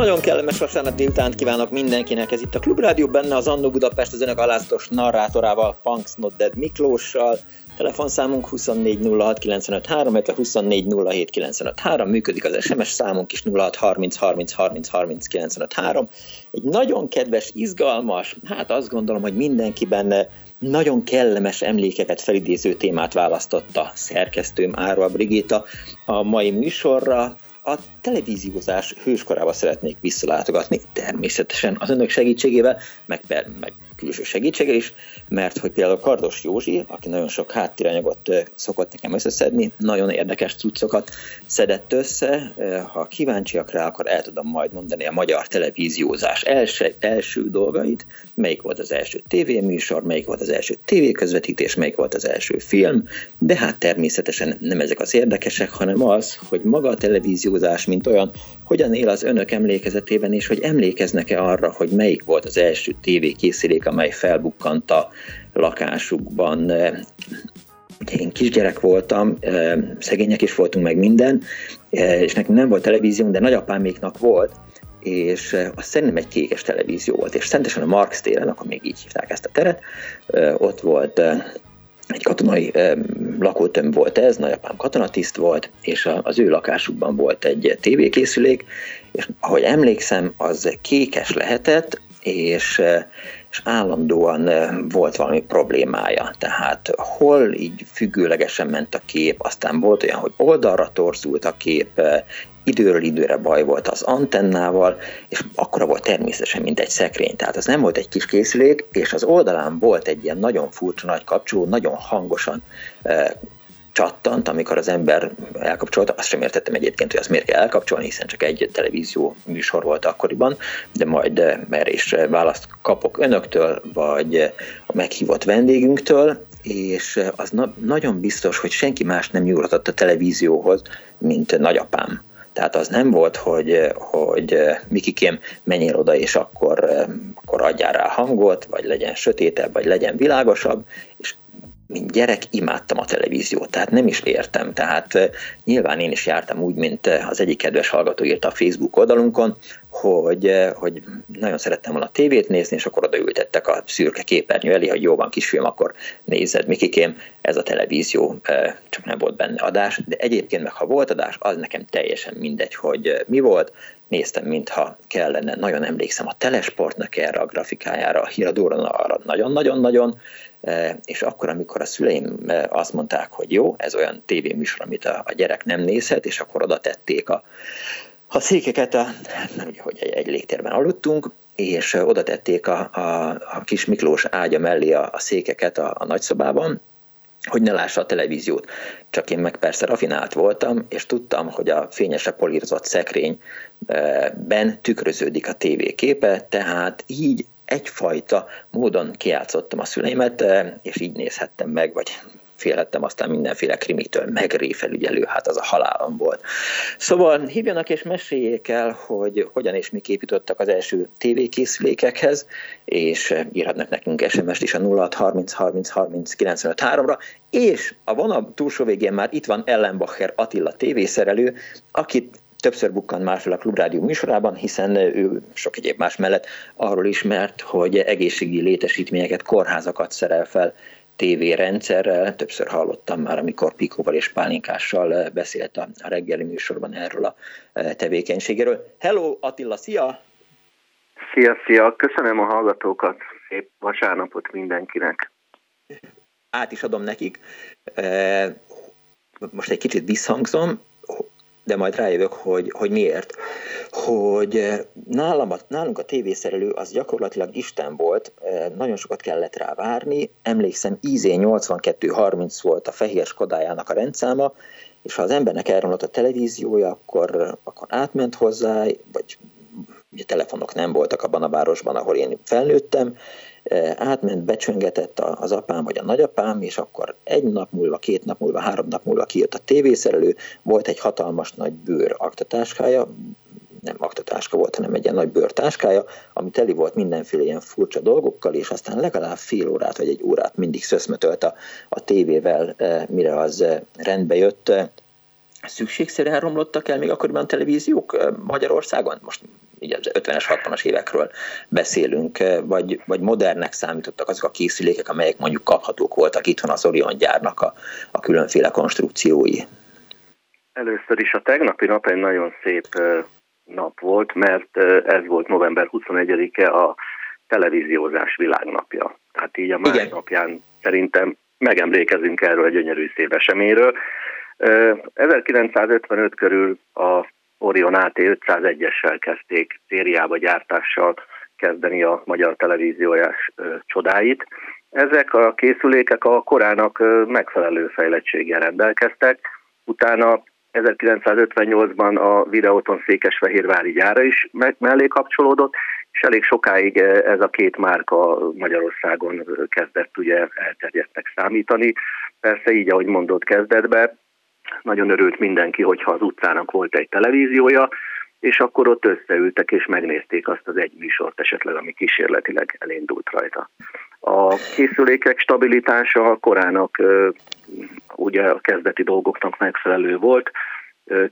Nagyon kellemes vasárnap délután kívánok mindenkinek. Ez itt a Klubrádió benne az Annó Budapest az önök alásztos narrátorával, Punks Not Dead Miklóssal. Telefonszámunk 2406953, illetve 2407953, működik az SMS számunk is 063030303953. Egy nagyon kedves, izgalmas, hát azt gondolom, hogy mindenki benne nagyon kellemes emlékeket felidéző témát választotta szerkesztőm Árva Brigita a mai műsorra a televíziózás hőskorába szeretnék visszalátogatni, természetesen az önök segítségével, meg, meg külső segítséggel is, mert hogy például Kardos Józsi, aki nagyon sok háttéranyagot szokott nekem összeszedni, nagyon érdekes cuccokat szedett össze. Ha kíváncsiak rá, akkor el tudom majd mondani a magyar televíziózás első, első dolgait, melyik volt az első tévéműsor, melyik volt az első tévéközvetítés, melyik volt az első film, de hát természetesen nem ezek az érdekesek, hanem az, hogy maga a televíziózás, mint olyan, hogyan él az önök emlékezetében, és hogy emlékeznek-e arra, hogy melyik volt az első tévékészülék, amely felbukkant a lakásukban. Én kisgyerek voltam, szegények is voltunk meg minden, és nekünk nem volt televízió, de nagyapáméknak volt, és az szerintem egy kékes televízió volt, és szentesen a Marx téren, akkor még így hívták ezt a teret, ott volt egy katonai lakótömb volt ez, nagyapám katonatiszt volt, és az ő lakásukban volt egy tévékészülék, és ahogy emlékszem, az kékes lehetett, és, és állandóan volt valami problémája. Tehát hol így függőlegesen ment a kép, aztán volt olyan, hogy oldalra torzult a kép, időről időre baj volt az antennával, és akkora volt természetesen, mint egy szekrény. Tehát az nem volt egy kis készülék, és az oldalán volt egy ilyen nagyon furcsa nagy kapcsoló, nagyon hangosan e, csattant, amikor az ember elkapcsolta. Azt sem értettem egyébként, hogy azt miért kell elkapcsolni, hiszen csak egy televízió műsor volt akkoriban, de majd mert is választ kapok önöktől, vagy a meghívott vendégünktől, és az na- nagyon biztos, hogy senki más nem nyúlhatott a televízióhoz, mint nagyapám. Tehát az nem volt, hogy, hogy Mikikém, menjél oda, és akkor, akkor adjál rá hangot, vagy legyen sötétebb, vagy legyen világosabb, és mint gyerek imádtam a televíziót, tehát nem is értem. Tehát nyilván én is jártam úgy, mint az egyik kedves hallgató írta a Facebook oldalunkon, hogy, hogy nagyon szerettem volna a tévét nézni, és akkor odaültettek a szürke képernyő elé, hogy jó van kisfilm, akkor nézed, Mikikém, ez a televízió, csak nem volt benne adás, de egyébként meg ha volt adás, az nekem teljesen mindegy, hogy mi volt, néztem, mintha kellene, nagyon emlékszem a telesportnak erre a grafikájára, a híradóra arra nagyon-nagyon-nagyon, és akkor, amikor a szüleim azt mondták, hogy jó, ez olyan tévéműsor, amit a, a gyerek nem nézhet, és akkor oda tették a, a székeket, a, nem ugye, hogy egy, egy légtérben aludtunk, és oda tették a, a, a kis Miklós ágya mellé a, a székeket a, a nagyszobában, hogy ne lássa a televíziót. Csak én meg persze rafinált voltam, és tudtam, hogy a fényesre polírozott szekrényben tükröződik a tévéképe, tehát így egyfajta módon kiátszottam a szüleimet, és így nézhettem meg, vagy félhettem aztán mindenféle krimitől, megréfelügyelő, hát az a halálom volt. Szóval hívjanak és meséljék el, hogy hogyan és mi építottak az első tévékészülékekhez, és írhatnak nekünk SMS-t is a 0630 30 30 ra és a vonal túlsó végén már itt van Ellenbacher Attila tévészerelő, akit többször bukkant fel a Klubrádió műsorában, hiszen ő sok egyéb más mellett arról ismert, hogy egészségi létesítményeket, kórházakat szerel fel tévérendszerrel. Többször hallottam már, amikor Pikóval és Pálinkással beszélt a reggeli műsorban erről a tevékenységéről. Hello Attila, szia! Szia, szia! Köszönöm a hallgatókat, szép vasárnapot mindenkinek! Át is adom nekik. Most egy kicsit visszhangzom, de majd rájövök, hogy, hogy miért. Hogy eh, nálam, nálunk a tévészerelő az gyakorlatilag Isten volt, eh, nagyon sokat kellett rá várni, emlékszem, IZ 8230 volt a fehér Skodájának a rendszáma, és ha az embernek elromlott a televíziója, akkor, akkor átment hozzá, vagy ugye telefonok nem voltak abban a városban, ahol én felnőttem, átment, becsöngetett az apám vagy a nagyapám, és akkor egy nap múlva, két nap múlva, három nap múlva kijött a tévészerelő, volt egy hatalmas nagy bőr aktatáskája, nem aktatáska volt, hanem egy ilyen nagy bőrtáskája, ami teli volt mindenféle ilyen furcsa dolgokkal, és aztán legalább fél órát vagy egy órát mindig szöszmötölt a, a tévével, mire az rendbe jött. Szükségszerűen romlottak el még akkoriban a televíziók Magyarországon? Most így az 50-es, 60-as évekről beszélünk, vagy, vagy modernek számítottak azok a készülékek, amelyek mondjuk kaphatók voltak itthon az Orion gyárnak a, a különféle konstrukciói? Először is a tegnapi nap egy nagyon szép nap volt, mert ez volt november 21-e a televíziózás világnapja. Tehát így a másnapján szerintem megemlékezünk erről a gyönyörű szép eseményről. 1955 körül a Orion AT 501-essel kezdték szériába gyártással kezdeni a magyar televíziójás csodáit. Ezek a készülékek a korának megfelelő fejlettséggel rendelkeztek, utána 1958-ban a Videóton Székesfehérvári gyára is mellé kapcsolódott, és elég sokáig ez a két márka Magyarországon kezdett ugye elterjedtek számítani. Persze így, ahogy mondott kezdetbe, nagyon örült mindenki, hogyha az utcának volt egy televíziója, és akkor ott összeültek és megnézték azt az egy műsort esetleg, ami kísérletileg elindult rajta. A készülékek stabilitása a korának ugye a kezdeti dolgoknak megfelelő volt,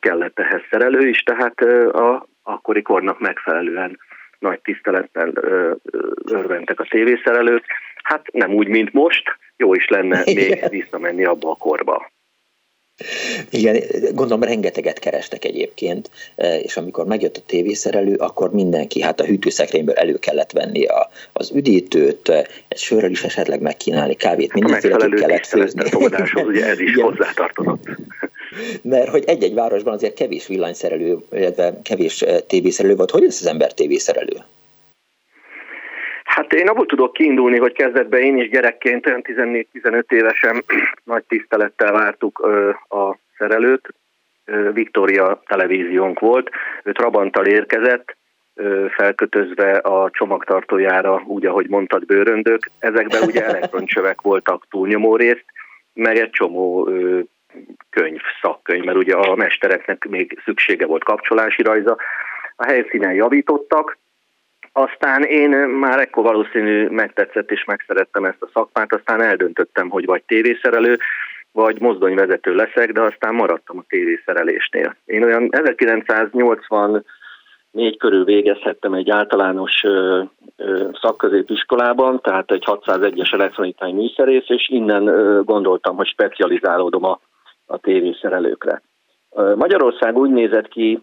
kellett ehhez szerelő is, tehát a akkori kornak megfelelően nagy tisztelettel örventek a tévészerelők. Hát nem úgy, mint most, jó is lenne még visszamenni abba a korba. Igen, gondolom rengeteget kerestek egyébként, e, és amikor megjött a tévészerelő, akkor mindenki, hát a hűtőszekrényből elő kellett venni a, az üdítőt, egy sörrel is esetleg megkínálni, kávét, mindenféle kellett főzni. ugye ez is hozzátartozott. Mert hogy egy-egy városban azért kevés villanyszerelő, illetve kevés e, tévészerelő volt. Hogy lesz az ember tévészerelő? Hát én abból tudok kiindulni, hogy kezdetben én is gyerekként, olyan 14-15 évesen nagy tisztelettel vártuk a szerelőt. Viktória televíziónk volt, ő Trabanttal érkezett, felkötözve a csomagtartójára, úgy, ahogy mondtad, bőröndök. Ezekben ugye elektroncsövek voltak túlnyomó részt, meg egy csomó könyv, szakkönyv, mert ugye a mestereknek még szüksége volt kapcsolási rajza. A helyszínen javítottak, aztán én már ekkor valószínű megtetszett és megszerettem ezt a szakmát, aztán eldöntöttem, hogy vagy tévészerelő, vagy mozdonyvezető leszek, de aztán maradtam a tévészerelésnél. Én olyan 1980 négy körül végezhettem egy általános szakközépiskolában, tehát egy 601-es elektronikai műszerész, és innen gondoltam, hogy specializálódom a, a tévészerelőkre. Magyarország úgy nézett ki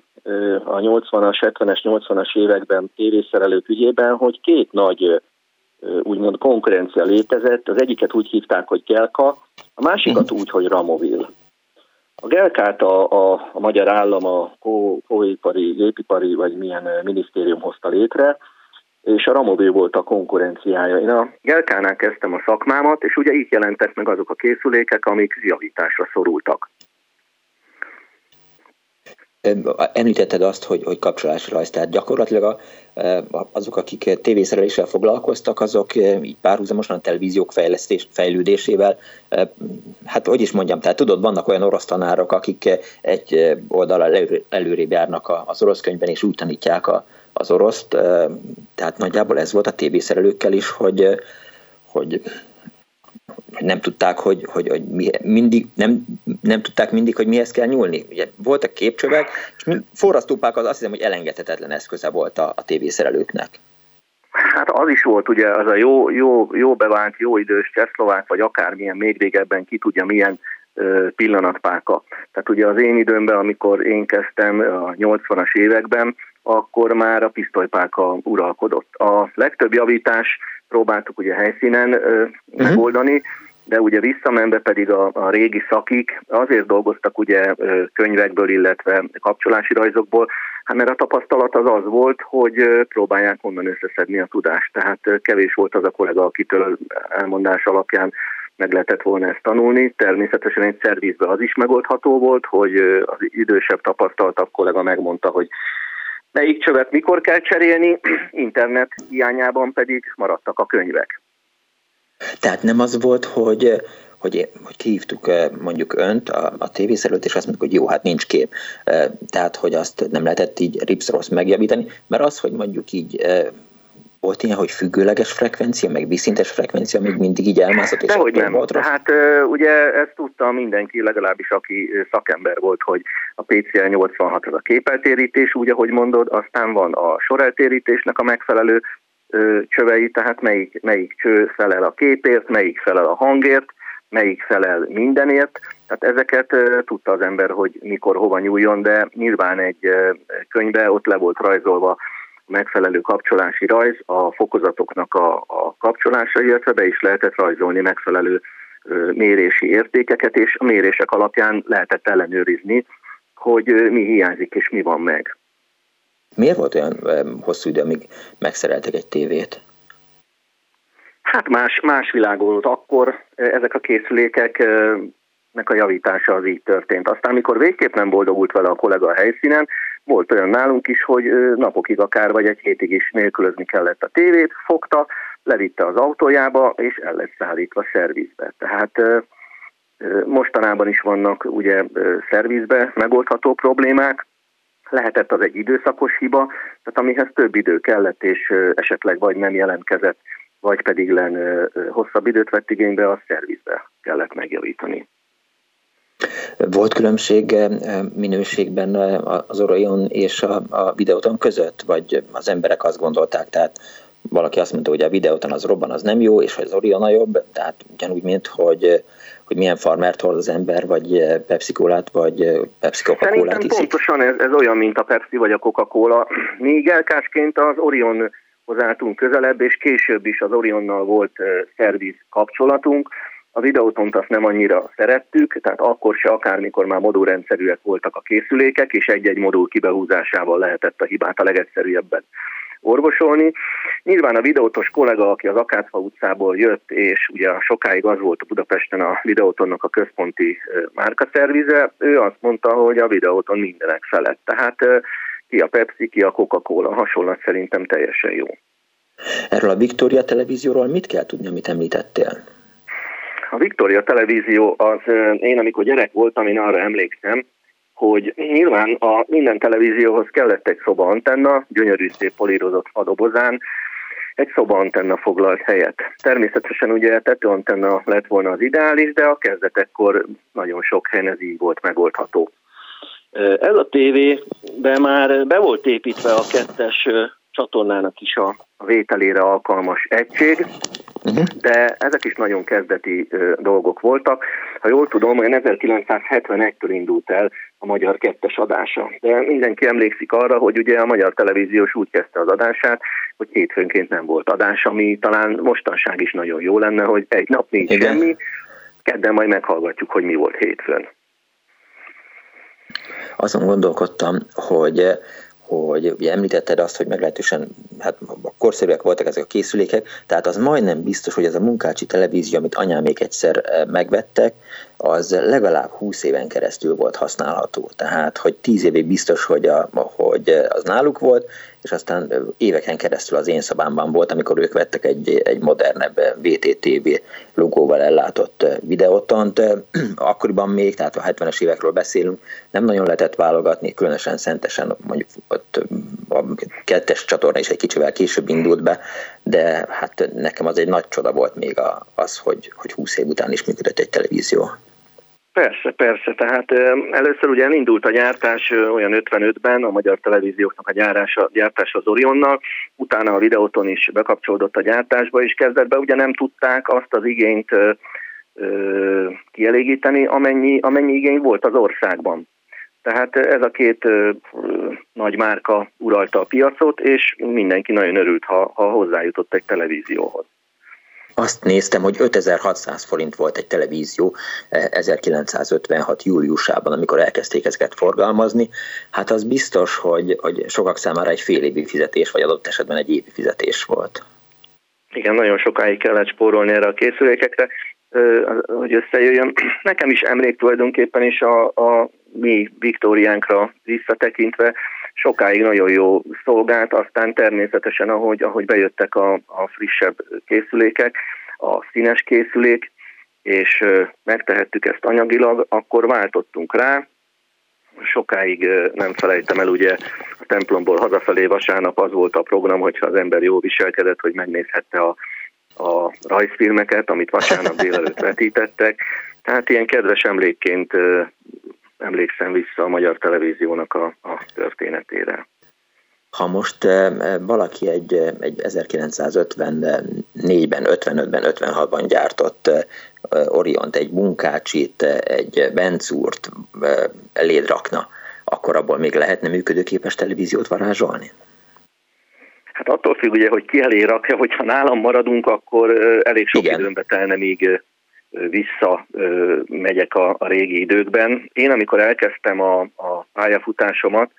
a 80-as, 70-es, 80-as években tévészerelők ügyében, hogy két nagy úgymond konkurencia létezett. Az egyiket úgy hívták, hogy Gelka, a másikat úgy, hogy Ramovil. A Gelkát a, a, a magyar állam a kóipari, gépipari vagy milyen minisztérium hozta létre, és a Ramovil volt a konkurenciája. Én a Gelkánál kezdtem a szakmámat, és ugye így jelentek meg azok a készülékek, amik javításra szorultak. Említetted azt, hogy, hogy kapcsolási rajz, tehát gyakorlatilag a, azok, akik tévészereléssel foglalkoztak, azok így párhuzamosan a televíziók fejlesztés, fejlődésével, hát hogy is mondjam, tehát tudod, vannak olyan orosz tanárok, akik egy oldalra elő, előrébb járnak az orosz könyvben, és úgy tanítják a, az oroszt, tehát nagyjából ez volt a tévészerelőkkel is, hogy, hogy nem tudták, hogy, hogy, hogy mi, mindig, nem, nem tudták mindig, hogy mihez kell nyúlni. Ugye voltak képcsövek, és forrasztópák az azt hiszem, hogy elengedhetetlen eszköze volt a, a tévészerelőknek. Hát az is volt ugye az a jó, jó, jó bevált, jó idős csehszlovák, vagy akármilyen még régebben ki tudja milyen ö, pillanatpáka. Tehát ugye az én időmben, amikor én kezdtem a 80-as években, akkor már a pisztolypáka uralkodott. A legtöbb javítás próbáltuk ugye helyszínen ö, uh-huh. megoldani, de ugye visszamenve pedig a, a régi szakik azért dolgoztak ugye könyvekből, illetve kapcsolási rajzokból, hát mert a tapasztalat az az volt, hogy próbálják onnan összeszedni a tudást. Tehát kevés volt az a kollega, akitől elmondás alapján meg lehetett volna ezt tanulni. Természetesen egy szervizbe az is megoldható volt, hogy az idősebb, tapasztaltabb kollega megmondta, hogy melyik csövet mikor kell cserélni, internet hiányában pedig maradtak a könyvek. Tehát nem az volt, hogy hogy, hogy kihívtuk mondjuk önt a, a tévészerőt, és azt mondjuk, hogy jó, hát nincs kép. Tehát, hogy azt nem lehetett így rips megjavítani, mert az, hogy mondjuk így volt ilyen, hogy függőleges frekvencia, meg vízszintes frekvencia még mindig így elmászott, és Dehogy nem. Volt hát ugye ezt tudta mindenki, legalábbis aki szakember volt, hogy a PCL 86 az a képeltérítés, úgy ahogy mondod, aztán van a soreltérítésnek a megfelelő csövei, tehát melyik, melyik cső felel a képért, melyik felel a hangért, melyik felel mindenért. Tehát ezeket tudta az ember, hogy mikor hova nyúljon, de nyilván egy könyvbe ott le volt rajzolva megfelelő kapcsolási rajz, a fokozatoknak a, a kapcsolása, illetve be is lehetett rajzolni megfelelő mérési értékeket, és a mérések alapján lehetett ellenőrizni, hogy mi hiányzik és mi van meg. Miért volt olyan hosszú idő, amíg megszereltek egy tévét? Hát más, más világ volt akkor, ezek a készülékeknek a javítása az így történt. Aztán, amikor végképp nem boldogult vele a kollega a helyszínen, volt olyan nálunk is, hogy napokig akár vagy egy hétig is nélkülözni kellett a tévét, fogta, levitte az autójába, és el lett szállítva szervizbe. Tehát mostanában is vannak ugye szervizbe megoldható problémák, lehetett az egy időszakos hiba, tehát amihez több idő kellett, és esetleg vagy nem jelentkezett, vagy pedig len hosszabb időt vett igénybe, a szervizbe kellett megjavítani. Volt különbség minőségben az Orion és a, a videóton között, vagy az emberek azt gondolták, tehát valaki azt mondta, hogy a videóton az robban az nem jó, és hogy az Orion a jobb, tehát ugyanúgy, mint hogy, hogy milyen farmert hoz az ember, vagy Pepsi Cola-t, vagy Pepsi Coca-Colát iszik. pontosan ez, ez olyan, mint a Pepsi vagy a Coca-Cola. Mi elkásként az Orion álltunk közelebb, és később is az Orionnal volt szerviz kapcsolatunk, a videótont azt nem annyira szerettük, tehát akkor se akármikor már modulrendszerűek voltak a készülékek, és egy-egy modul kibehúzásával lehetett a hibát a legegyszerűbben orvosolni. Nyilván a videótos kollega, aki az Akácfa utcából jött, és ugye sokáig az volt a Budapesten a videótonnak a központi márkaszervize, ő azt mondta, hogy a videóton mindenek felett. Tehát ki a Pepsi, ki a Coca-Cola, hasonlat szerintem teljesen jó. Erről a Victoria televízióról mit kell tudni, amit említettél? A Victoria televízió az, én amikor gyerek voltam, én arra emlékszem, hogy nyilván a minden televízióhoz kellett egy szobaantenna, gyönyörű szép polírozott fadobozán, egy szobaantenna foglalt helyet. Természetesen ugye tetőantenna lett volna az ideális, de a kezdetekkor nagyon sok helyen ez így volt megoldható. Ez a tévébe már be volt építve a kettes csatornának is a vételére alkalmas egység, uh-huh. de ezek is nagyon kezdeti ö, dolgok voltak. Ha jól tudom, olyan 1971-től indult el a Magyar Kettes adása. De mindenki emlékszik arra, hogy ugye a Magyar Televíziós úgy kezdte az adását, hogy hétfőnként nem volt adás, ami talán mostanság is nagyon jó lenne, hogy egy nap nincs Igen. semmi, kedden majd meghallgatjuk, hogy mi volt hétfőn. Azon gondolkodtam, hogy hogy ugye említetted azt, hogy meglehetősen hát korszerűek voltak ezek a készülékek, tehát az majdnem biztos, hogy ez a munkácsi televízió, amit anyámék egyszer eh, megvettek, az legalább 20 éven keresztül volt használható. Tehát, hogy 10 évig biztos, hogy, a, hogy az náluk volt, és aztán éveken keresztül az én szabámban volt, amikor ők vettek egy, egy modernebb VTTV logóval ellátott videótont. Akkoriban még, tehát a 70-es évekről beszélünk, nem nagyon lehetett válogatni, különösen szentesen, mondjuk ott a kettes csatorna is egy kicsivel később indult be, de hát nekem az egy nagy csoda volt még az, hogy, hogy 20 év után is működött egy televízió. Persze, persze. Tehát először ugye elindult a gyártás olyan 55-ben, a magyar televízióknak a gyárása, gyártása az Orionnal, utána a videóton is bekapcsolódott a gyártásba, és kezdetben ugye nem tudták azt az igényt ö, kielégíteni, amennyi, amennyi igény volt az országban. Tehát ez a két ö, nagy márka uralta a piacot, és mindenki nagyon örült, ha, ha hozzájutott egy televízióhoz azt néztem, hogy 5600 forint volt egy televízió 1956. Eh, júliusában, amikor elkezdték ezeket forgalmazni. Hát az biztos, hogy, hogy sokak számára egy fél évi fizetés, vagy adott esetben egy évi fizetés volt. Igen, nagyon sokáig kellett spórolni erre a készülékekre, hogy összejöjjön. Nekem is emlék tulajdonképpen is a, a mi Viktóriánkra visszatekintve, sokáig nagyon jó szolgált, aztán természetesen, ahogy, ahogy bejöttek a, a frissebb készülékek, a színes készülék, és megtehettük ezt anyagilag, akkor váltottunk rá, sokáig nem felejtem el, ugye a templomból hazafelé vasárnap az volt a program, hogyha az ember jól viselkedett, hogy megnézhette a, a rajzfilmeket, amit vasárnap délelőtt vetítettek. Tehát ilyen kedves emlékként emlékszem vissza a magyar televíziónak a, a történetére. Ha most valaki egy, egy 1954-ben, 55-ben, 56-ban gyártott Oriont, egy munkácsit, egy Bencúrt eléd rakna, akkor abból még lehetne működőképes televíziót varázsolni? Hát attól függ ugye, hogy ki elé rakja, hogyha nálam maradunk, akkor elég sok Igen. időmbe telne, míg vissza megyek a, a régi időkben. Én, amikor elkezdtem a, a pályafutásomat,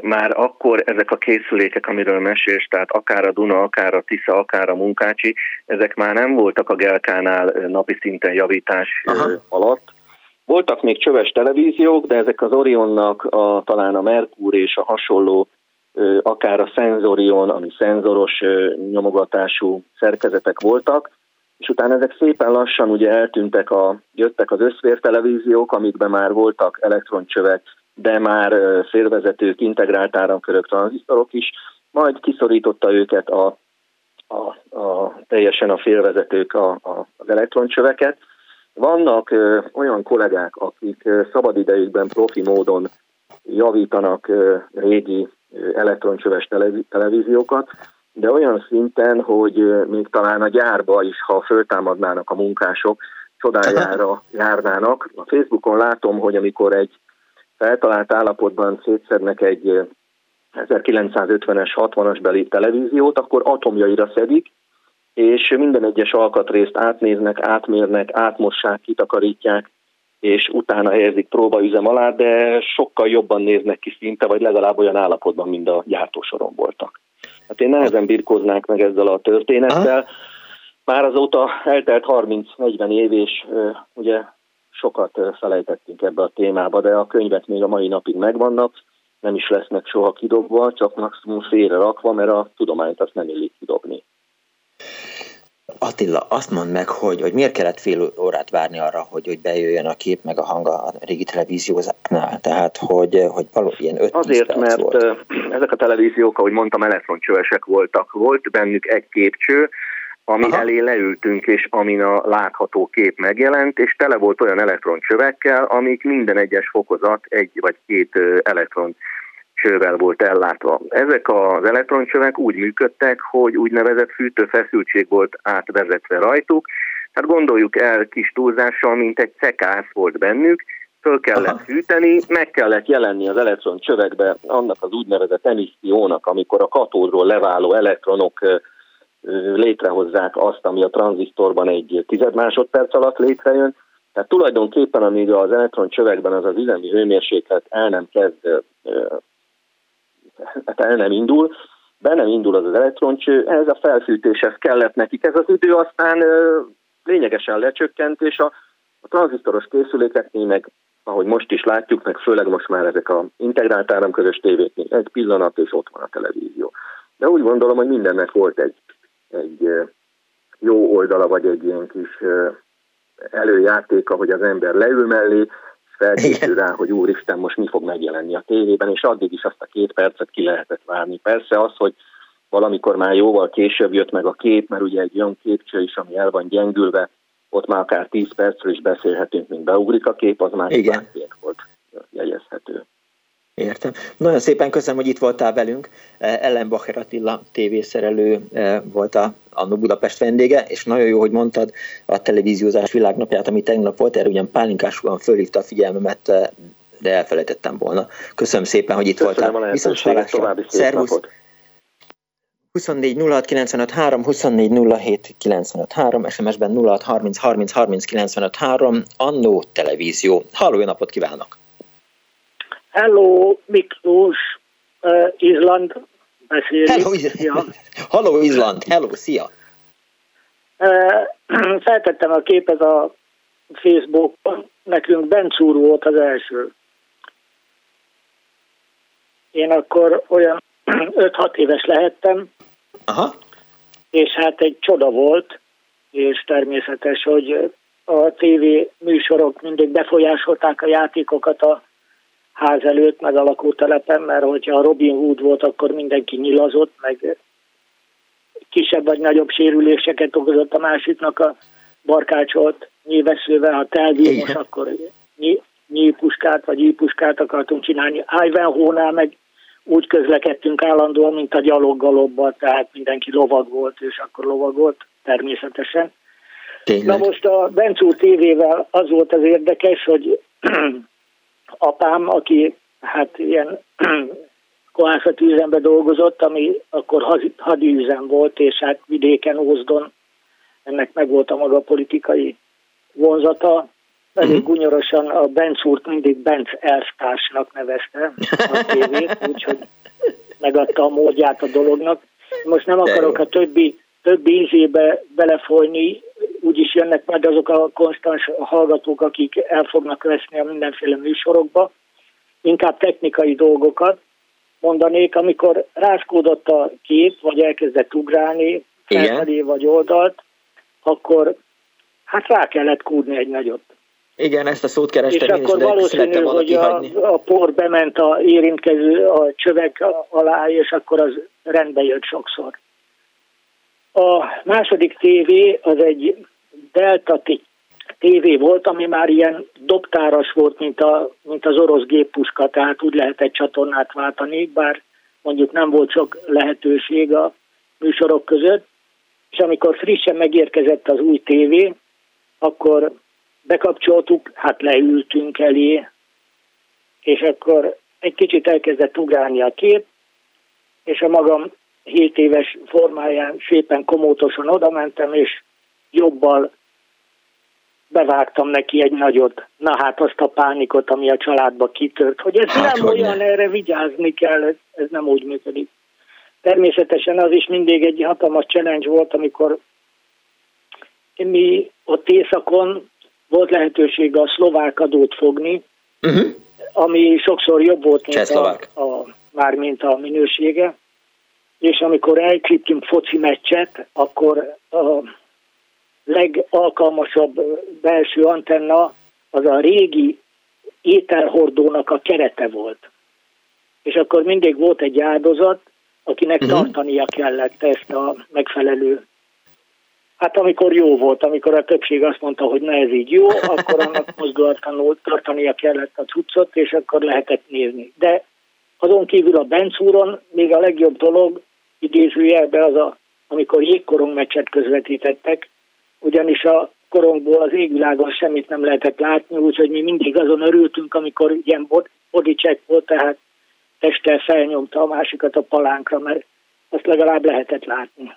már akkor ezek a készülékek, amiről mesélsz, tehát akár a Duna, akár a Tisza, akár a Munkácsi, ezek már nem voltak a Gelkánál napi szinten javítás Aha. alatt. Voltak még csöves televíziók, de ezek az Orionnak a, talán a Merkur és a hasonló, akár a Senzorion, ami szenzoros nyomogatású szerkezetek voltak, és utána ezek szépen lassan ugye eltűntek, a, jöttek az összvér televíziók, amikben már voltak elektroncsövek, de már félvezetők, integrált áramkörök, tranzisztorok is, majd kiszorította őket a, a, a teljesen a félvezetők a, a, az elektroncsöveket. Vannak ö, olyan kollégák, akik szabadidejükben profi módon javítanak ö, régi elektroncsöves televíziókat, de olyan szinten, hogy még talán a gyárba is, ha föltámadnának a munkások, csodájára járnának. A Facebookon látom, hogy amikor egy feltalált állapotban szétszednek egy 1950-es, 60-as beli televíziót, akkor atomjaira szedik, és minden egyes alkatrészt átnéznek, átmérnek, átmossák, kitakarítják, és utána helyezik próbaüzem alá, de sokkal jobban néznek ki szinte, vagy legalább olyan állapotban, mint a gyártósoron voltak. Hát én nehezen birkóznák meg ezzel a történettel. Már azóta eltelt 30-40 év, és ugye sokat felejtettünk ebbe a témába, de a könyvek még a mai napig megvannak, nem is lesznek soha kidobva, csak maximum félre rakva, mert a tudományt azt nem illik kidobni. Attila, azt mondd meg, hogy, hogy miért kellett fél órát várni arra, hogy, hogy bejöjjön a kép meg a hang a régi televíziózásnál, tehát hogy, hogy való ilyen 5 Azért, mert volt. ezek a televíziók, ahogy mondtam, elektroncsövesek voltak. Volt bennük egy képcső, ami Aha. elé leültünk, és amin a látható kép megjelent, és tele volt olyan elektroncsövekkel, amik minden egyes fokozat egy vagy két elektron csővel volt ellátva. Ezek az elektroncsövek úgy működtek, hogy úgynevezett fűtőfeszültség volt átvezetve rajtuk, tehát gondoljuk el kis túlzással, mint egy cekász volt bennük, föl kellett Aha. fűteni, meg kellett jelenni az elektroncsövekbe annak az úgynevezett emissziónak, amikor a katódról leváló elektronok létrehozzák azt, ami a tranzisztorban egy tized másodperc alatt létrejön. Tehát tulajdonképpen, amíg az elektroncsövekben az az üzemi hőmérséklet el nem kezd hát el nem indul, be nem indul az az elektroncső, ez a felfűtéshez kellett nekik. Ez az idő aztán lényegesen lecsökkent, és a, a tranzisztoros készülékeknél meg, ahogy most is látjuk, meg főleg most már ezek a integrált áramközös tévéknél, egy pillanat, és ott van a televízió. De úgy gondolom, hogy mindennek volt egy, egy jó oldala, vagy egy ilyen kis előjátéka, hogy az ember leül mellé, felkészül rá, hogy úristen, most mi fog megjelenni a tévében, és addig is azt a két percet ki lehetett várni. Persze az, hogy valamikor már jóval később jött meg a kép, mert ugye egy olyan képcső is, ami el van gyengülve, ott már akár 10 percről is beszélhetünk, mint beugrik a kép, az már Igen. volt jegyezhető. Értem. Nagyon szépen köszönöm, hogy itt voltál velünk. Ellen Bacher Attila tévészerelő eh, volt a, a Budapest vendége, és nagyon jó, hogy mondtad a televíziózás világnapját, ami tegnap volt, erre ugyan pálinkásúan fölhívta a figyelmemet, eh, de elfelejtettem volna. Köszönöm szépen, hogy itt köszönöm voltál. Viszont Szervusz! 24 06 95 3, 24 07 95 3, SMS-ben 06 30 30 30 95 3, Annó Televízió. Halló, jó napot kívánok! Hello, Miklós, uh, Izland beszélik. Hello, ja. Hello, Izland. Hello, szia. Uh, feltettem a képet a Facebookon, nekünk Bencúr volt az első. én akkor olyan 5-6 éves lehettem, Aha. és hát egy csoda volt, és természetes, hogy a TV műsorok mindig befolyásolták a játékokat a ház előtt, meg a lakótelepen, mert hogyha Robin Hood volt, akkor mindenki nyilazott, meg kisebb vagy nagyobb sérüléseket okozott a másiknak a barkácsolt nyilvesszővel, ha telvímos, akkor nyílpuskát vagy ípuskát akartunk csinálni. Ivanhoe-nál meg úgy közlekedtünk állandóan, mint a gyaloggalobban, tehát mindenki lovag volt, és akkor lovag volt természetesen. Tényleg. Na most a Bencúr TV-vel az volt az érdekes, hogy apám, aki hát ilyen kohászati üzembe dolgozott, ami akkor üzem volt, és hát vidéken, Ózdon ennek meg volt a maga politikai vonzata. Elég uh-huh. gunyorosan a Benc úrt mindig Benc elvtársnak nevezte a tévét, úgyhogy megadta a módját a dolognak. Most nem akarok a többi, többi ízébe belefolyni, úgyis jönnek majd azok a konstans hallgatók, akik el fognak veszni a mindenféle műsorokba, inkább technikai dolgokat mondanék, amikor rázkódott a kép, vagy elkezdett ugrálni, felfelé vagy oldalt, akkor hát rá kellett kúrni egy nagyot. Igen, ezt a szót kerestem és én akkor is, valószínű, hogy a, a por bement a érintkező a csövek alá, és akkor az rendbe jött sokszor. A második tévé az egy Delta TV volt, ami már ilyen doktáros volt, mint, a, mint az orosz géppuska, tehát úgy lehetett csatornát váltani, bár mondjuk nem volt sok lehetőség a műsorok között, és amikor frissen megérkezett az új tévé, akkor bekapcsoltuk, hát leültünk elé, és akkor egy kicsit elkezdett ugrálni a kép, és a magam 7 éves formáján szépen komótosan odamentem, és jobbal bevágtam neki egy nagyot. Na hát azt a pánikot, ami a családba kitört, hogy ez hát, nem olyan, ne. erre vigyázni kell, ez, ez nem úgy működik. Természetesen az is mindig egy hatalmas challenge volt, amikor mi ott északon volt lehetőség a szlovák adót fogni, uh-huh. ami sokszor jobb volt, mint a, a, már mint a minősége. És amikor elklipptünk foci meccset, akkor a legalkalmasabb belső antenna az a régi ételhordónak a kerete volt. És akkor mindig volt egy áldozat, akinek uh-huh. tartania kellett ezt a megfelelő. Hát amikor jó volt, amikor a többség azt mondta, hogy ne ez így jó, akkor annak mozdulatlanul tartania kellett a cuccot, és akkor lehetett nézni. De azon kívül a Bencúron még a legjobb dolog, idézőjelben az a, amikor jégkorong meccset közvetítettek, ugyanis a korongból az égvilágon semmit nem lehetett látni, úgyhogy mi mindig azon örültünk, amikor ilyen body check volt, tehát testtel felnyomta a másikat a palánkra, mert azt legalább lehetett látni.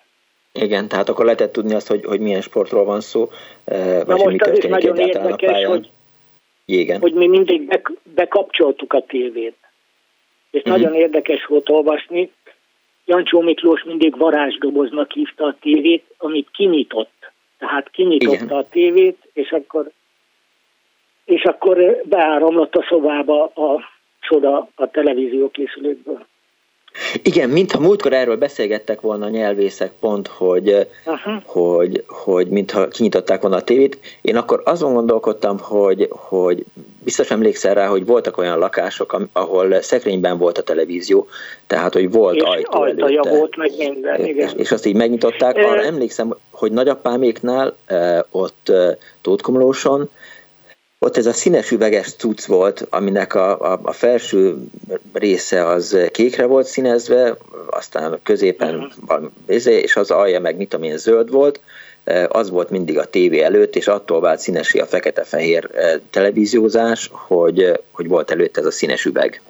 Igen, tehát akkor lehetett tudni azt, hogy, hogy milyen sportról van szó, eh, vagy Na most mi az is nagyon érdekes, hogy, jégen. hogy mi mindig be, bekapcsoltuk a tévét. És uh-huh. nagyon érdekes volt olvasni. Jancsó Miklós mindig varázsdoboznak hívta a tévét, amit kinyitott. Tehát kinyitotta Igen. a tévét, és akkor, és akkor beáramlott a szobába a csoda a televíziókészülőkből. Igen, mintha múltkor erről beszélgettek volna a nyelvészek pont, hogy, uh-huh. hogy, hogy mintha kinyitották volna a tévét. Én akkor azon gondolkodtam, hogy, hogy biztos emlékszel rá, hogy voltak olyan lakások, ahol szekrényben volt a televízió, tehát hogy volt és ajtó ajtaja előtte. volt, meg minden, igen. És, és azt így megnyitották. Arra emlékszem, hogy nagyapáméknál ott Tótkomlóson ott ez a színes üveges cucc volt, aminek a, a, a felső része az kékre volt színezve, aztán középen uh-huh. valami, és az alja meg mit tudom én zöld volt, e, az volt mindig a tévé előtt, és attól vált színesi a fekete-fehér e, televíziózás, hogy, hogy volt előtt ez a színes üveg.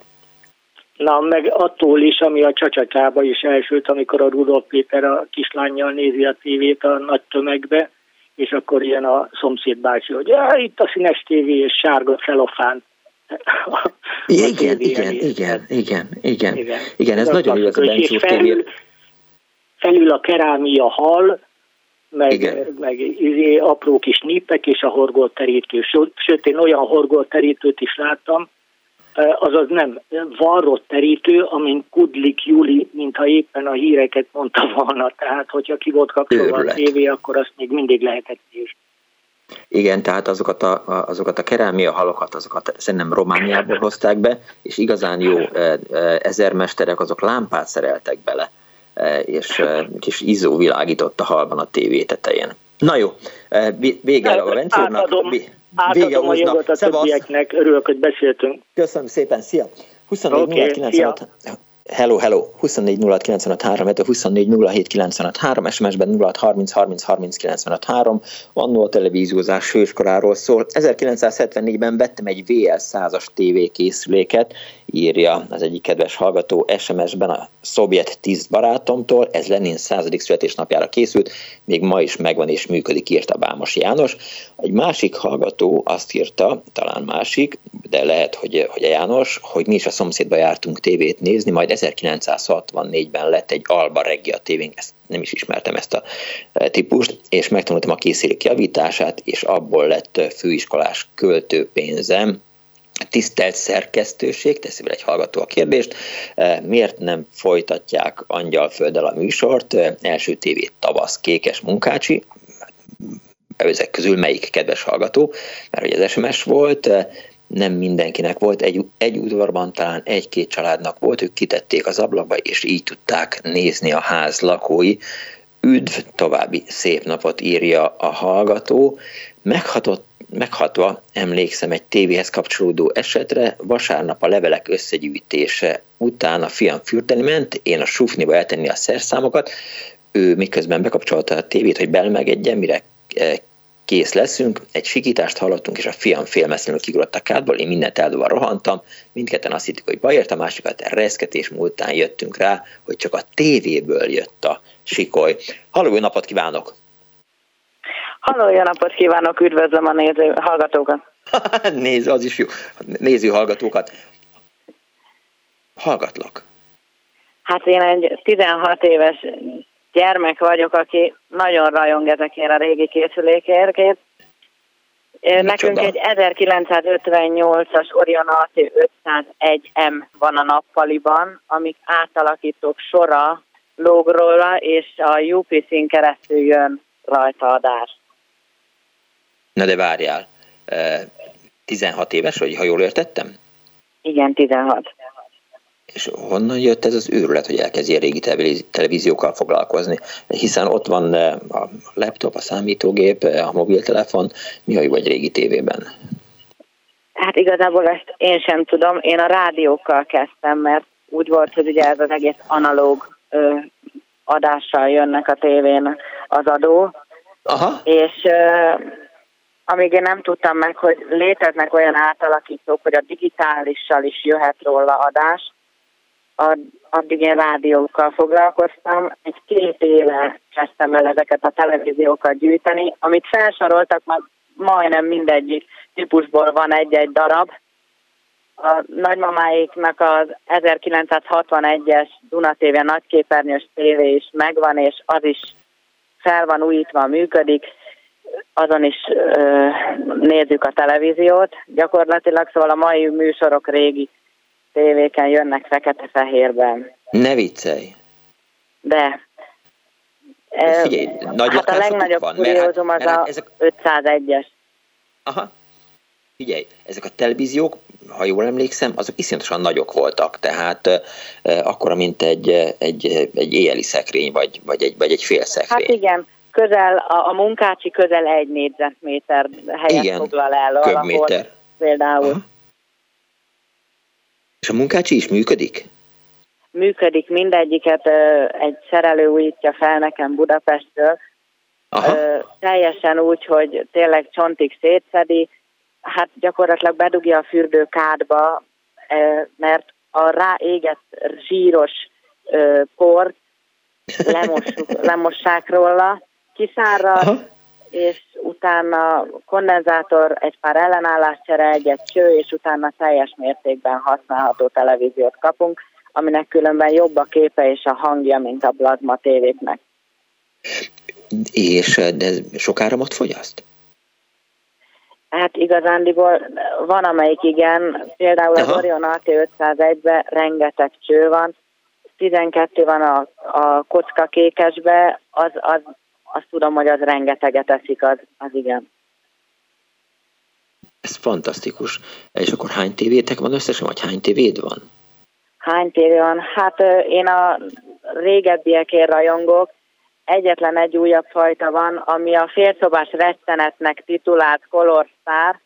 Na, meg attól is, ami a csacsacsába is elsült, amikor a Rudolf Péter a kislányjal nézi a tévét a nagy tömegbe, és akkor ilyen a szomszéd bácsi, hogy ja, itt a színes tévé és sárga celofán. Igen, igen, igen, igen, igen, igen, igen, ez nagyon jó, ez a Bencsúr felül, felül a kerámia hal, meg, igen. meg izé, apró kis népek és a horgolterítő. Sőt, én olyan horgolterítőt is láttam, azaz nem, varrott terítő, amin Kudlik Juli, mintha éppen a híreket mondta volna, tehát hogyha ki volt kapcsolva a tévé, akkor azt még mindig lehetett nézni. Igen, tehát azokat a, azokat a kerámia halokat, azokat szerintem Romániából hozták be, és igazán jó ezermesterek, azok lámpát szereltek bele, és kis izzó világított a halban a tévé tetején. Na jó, vége a Ventúrnak. Átadom a jogot a többieknek, örülök, hogy beszéltünk. Köszönöm szépen, szia! 24 okay, 96, Hello, hello, 24 06 95 3, 24 07 95 3, SMS-ben 06 30 30 30 95 3, annó a televíziózás hőskoráról szól. 1974-ben vettem egy VL100-as TV készüléket, írja az egyik kedves hallgató SMS-ben a szovjet tiszt barátomtól, ez Lenin 100. születésnapjára készült, még ma is megvan és működik, írta Bámos János. Egy másik hallgató azt írta, talán másik, de lehet, hogy, hogy a János, hogy mi is a szomszédba jártunk tévét nézni, majd 1964-ben lett egy Alba Regia tévénk, ezt nem is ismertem ezt a e, típust, és megtanultam a készülék javítását, és abból lett főiskolás költőpénzem, Tisztelt szerkesztőség, teszi egy hallgató a kérdést, e, miért nem folytatják Angyalfölddel a műsort? E, első tévét tavasz Kékes Munkácsi, ezek közül melyik kedves hallgató, mert hogy az SMS volt, nem mindenkinek volt, egy, egy udvarban talán egy-két családnak volt, ők kitették az ablakba, és így tudták nézni a ház lakói. Üdv, további szép napot írja a hallgató. Meghatott meghatva emlékszem egy tévéhez kapcsolódó esetre, vasárnap a levelek összegyűjtése után a fiam fürdeni ment, én a sufniba eltenni a szerszámokat, ő miközben bekapcsolta a tévét, hogy belmegedjen, mire eh, kész leszünk, egy sikítást hallottunk, és a fiam félmesztelenül kigurodt a kádból, én mindent eldobva rohantam, mindketten azt hittük, hogy bajért, a másikat reszketés múltán jöttünk rá, hogy csak a tévéből jött a sikoly. Halló, napot kívánok! Halló, jó napot kívánok, üdvözlöm a néző hallgatókat! Néző, az is jó. Néző hallgatókat. Hallgatlak. Hát én egy 16 éves gyermek vagyok, aki nagyon rajong ezekért a régi készülékérkét. Nekünk egy 1958-as Orion AC 501M van a nappaliban, amik átalakítók sora lóg róla, és a UPC-n keresztül jön rajta adás. Na de várjál, 16 éves vagy, ha jól értettem? Igen, 16. És honnan jött ez az őrület, hogy elkezdje régi televíziókkal foglalkozni? Hiszen ott van eh, a laptop, a számítógép, eh, a mobiltelefon, mi a jó vagy régi tévében? Hát igazából ezt én sem tudom. Én a rádiókkal kezdtem, mert úgy volt, hogy ugye ez az egész analóg ö, adással jönnek a tévén az adó. Aha. És ö, amíg én nem tudtam meg, hogy léteznek olyan átalakítók, hogy a digitálissal is jöhet róla adás, addig én rádiókkal foglalkoztam. Egy két éve kezdtem el ezeket a televíziókat gyűjteni, amit felsoroltak, már majdnem mindegyik típusból van egy-egy darab. A nagymamáiknak az 1961-es Duna TV nagyképernyős tévé is megvan, és az is fel van újítva, működik. Azon is ö, nézzük a televíziót. Gyakorlatilag szóval a mai műsorok régi tévéken jönnek fekete-fehérben. Ne viccelj! De. Figyelj, nagy hát a legnagyobb van, kuriózum hát, az hát, a ezek... 501-es. Aha. Figyelj, ezek a televíziók, ha jól emlékszem, azok iszonyatosan nagyok voltak, tehát eh, akkora, mint egy, egy, egy éjjeli szekrény, vagy, vagy, egy, vagy egy fél szekrény. Hát igen, közel, a, a munkácsi közel egy négyzetméter helyet igen, foglal el. Köbméter. Például. Aha. És a munkácsi is működik? Működik, mindegyiket egy szerelő újítja fel nekem Budapestről. Aha. Teljesen úgy, hogy tényleg csontig szétszedi, hát gyakorlatilag bedugja a fürdőkádba, mert a ráégett zsíros port lemossák róla, kiszárad, és utána kondenzátor, egy pár ellenálláscsere, egy cső, és utána teljes mértékben használható televíziót kapunk, aminek különben jobb a képe és a hangja, mint a plazma tévéknek. És de sok áramot fogyaszt? Hát igazándiból van, amelyik igen, például az Orion AT501-ben rengeteg cső van, 12 van a, a kocka kékesbe, az, az, azt tudom, hogy az rengeteget eszik, az, az igen. Ez fantasztikus. És akkor hány tévétek van összesen, vagy hány tévéd van? Hány tévé van? Hát én a régebbiekért rajongok, egyetlen egy újabb fajta van, ami a félszobás rettenetnek titulált Color Star,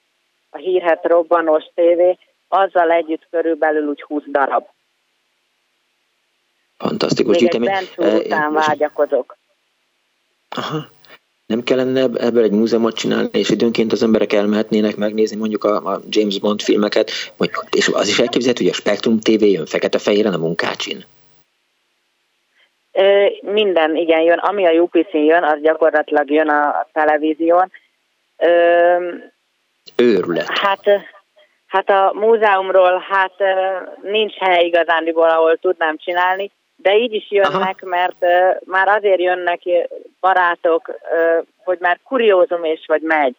a hírhet robbanós tévé, azzal együtt körülbelül úgy 20 darab. Fantasztikus Még egy e, után vágyakozok. Aha. Nem kellene ebből egy múzeumot csinálni, és időnként az emberek elmehetnének megnézni mondjuk a, a James Bond filmeket, és az is elképzelhető, hogy a Spectrum TV jön fekete-fehéren a munkácsin? Minden, igen, jön. Ami a UPC-n jön, az gyakorlatilag jön a televízión. Őrület. Hát, hát a múzeumról hát nincs hely igazándiból, ahol tudnám csinálni, de így is jönnek, Aha. mert már azért jönnek barátok, hogy már kuriózum és vagy megy.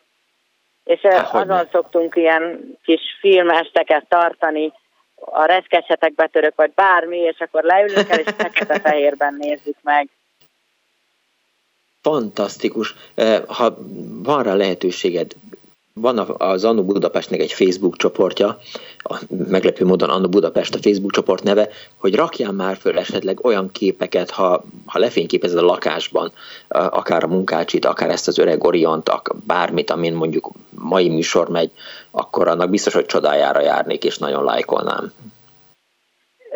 És Há, azon szoktunk ilyen kis filmesteket tartani, a reszkesetek betörök, vagy bármi, és akkor leülünk el, és fekete-fehérben nézzük meg. Fantasztikus. Ha van rá lehetőséged, van az Annu Budapestnek egy Facebook csoportja, a meglepő módon Annu Budapest a Facebook csoport neve, hogy rakjál már föl esetleg olyan képeket, ha, ha lefényképezed a lakásban, akár a munkácsit, akár ezt az öreg Oriont, bármit, amin mondjuk mai műsor megy, akkor annak biztos, hogy csodájára járnék, és nagyon lájkolnám.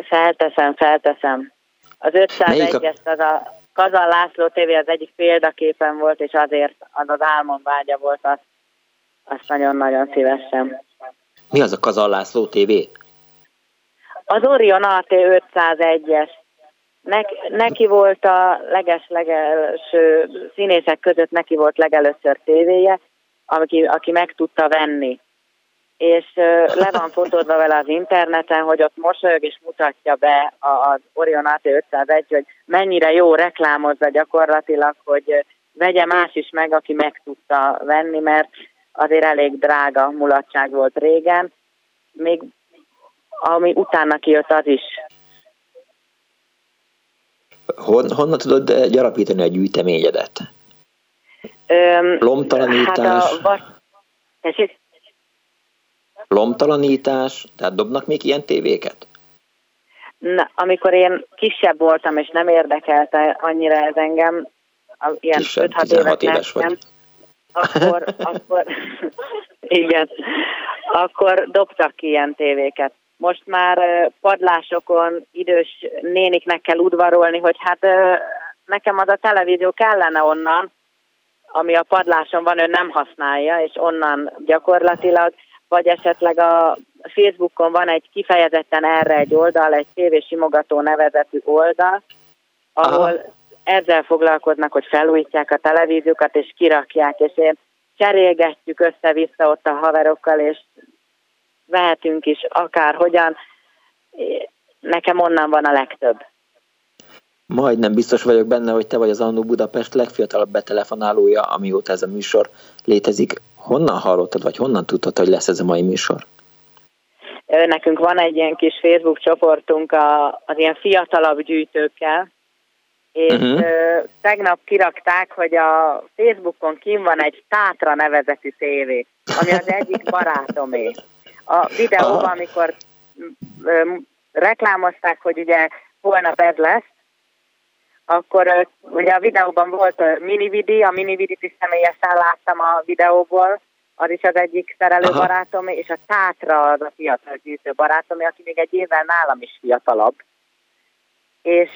Felteszem, felteszem. Az 501 a... az a Kazan László TV az egyik példaképen volt, és azért az az álmom vágya volt, azt, azt nagyon-nagyon szívesen. Mi az a Kazan László TV? Az Orion AT 501-es. Neki, neki volt a leges-legelső színészek között, neki volt legelőször tévéje, aki, aki meg tudta venni. És le van fotódva vele az interneten, hogy ott mosolyog és mutatja be az Orion AT 501, hogy mennyire jó reklámozza gyakorlatilag, hogy vegye más is meg, aki meg tudta venni, mert azért elég drága mulatság volt régen. Még ami utána kijött, az is. Hon, honnan tudod gyarapítani a gyűjteményedet? Öm, Lomtalanítás? Hát a, Lomtalanítás? Tehát dobnak még ilyen tévéket? Na, amikor én kisebb voltam, és nem érdekelte annyira ez engem, ilyen 5-6 éves, éves vagy. Akkor, akkor igen, akkor dobtak ki ilyen tévéket. Most már padlásokon idős néniknek kell udvarolni, hogy hát nekem az a televízió kellene onnan, ami a padláson van, ő nem használja, és onnan gyakorlatilag, vagy esetleg a Facebookon van egy kifejezetten erre egy oldal, egy tévésimogató nevezetű oldal, ahol Aha. Ezzel foglalkoznak, hogy felújítják a televíziókat, és kirakják, és én cserélgetjük össze-vissza ott a haverokkal, és vehetünk is akárhogyan. Nekem onnan van a legtöbb. Majdnem biztos vagyok benne, hogy te vagy az Annó Budapest legfiatalabb betelefonálója, amióta ez a műsor létezik. Honnan hallottad, vagy honnan tudtad, hogy lesz ez a mai műsor? Nekünk van egy ilyen kis Facebook csoportunk az ilyen fiatalabb gyűjtőkkel, és uh-huh. tegnap kirakták, hogy a Facebookon kim van egy Tátra nevezetű tévé, ami az egyik barátomé. A videóban, amikor reklámozták, hogy ugye holnap ez lesz, akkor ugye a videóban volt minividi, a minividit is személyesen láttam a videóból, az is az egyik szerelő Aha. barátom, és a Tátra az a fiatal gyűjtő barátom, aki még egy évvel nálam is fiatalabb és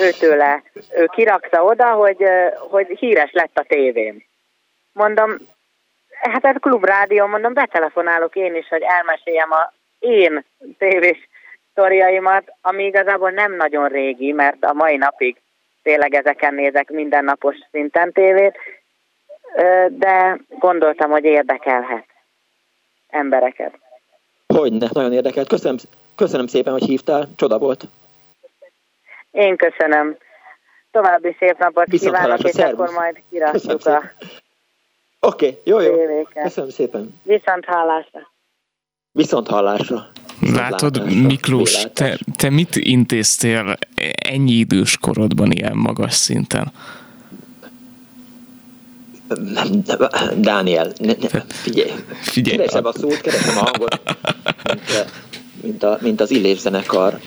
őtőle ő kirakta oda, hogy, hogy híres lett a tévém. Mondom, hát ez klubrádió, mondom, betelefonálok én is, hogy elmeséljem a én tévés sztoriaimat, ami igazából nem nagyon régi, mert a mai napig tényleg ezeken nézek mindennapos szinten tévét, de gondoltam, hogy érdekelhet embereket. Hogyne, nagyon érdekelt. Köszönöm, köszönöm szépen, hogy hívtál, csoda volt. Én köszönöm. További szép napot Viszont kívánok, és akkor majd kirakjuk a... okay, jó, jó. Tévéket. Köszönöm szépen. Viszont hallásra. Viszont hallásra. Látod, Miklós, te, te mit intéztél ennyi idős korodban ilyen magas szinten? Dániel, ne, ne, figyelj, figyelj keresem a szót, keresem a hangot, mint, a, mint az Illés zenekar,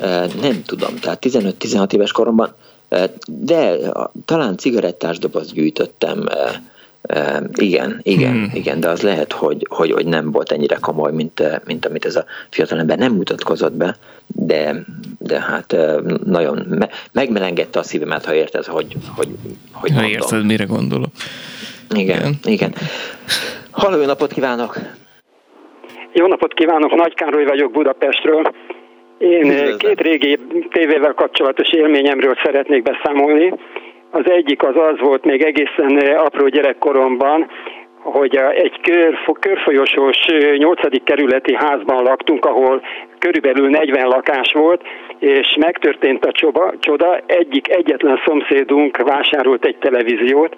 nem tudom, tehát 15-16 éves koromban, de talán cigarettás doboz gyűjtöttem, igen, igen, hmm. igen, de az lehet, hogy, hogy, hogy nem volt ennyire komoly, mint, mint amit ez a fiatalember nem mutatkozott be, de, de hát nagyon me, megmelengedte a szívemet, ha érted, hogy, hogy, hogy ha mondom. érted, mire gondolok. Igen, igen. igen. Halló, napot kívánok! Jó napot kívánok, Nagy Károly vagyok Budapestről. Én Üdvözlöm. két régi tévével kapcsolatos élményemről szeretnék beszámolni. Az egyik az az volt még egészen apró gyerekkoromban, hogy egy kör, körfolyosós 8. kerületi házban laktunk, ahol körülbelül 40 lakás volt, és megtörtént a csoba, csoda, egyik egyetlen szomszédunk vásárolt egy televíziót,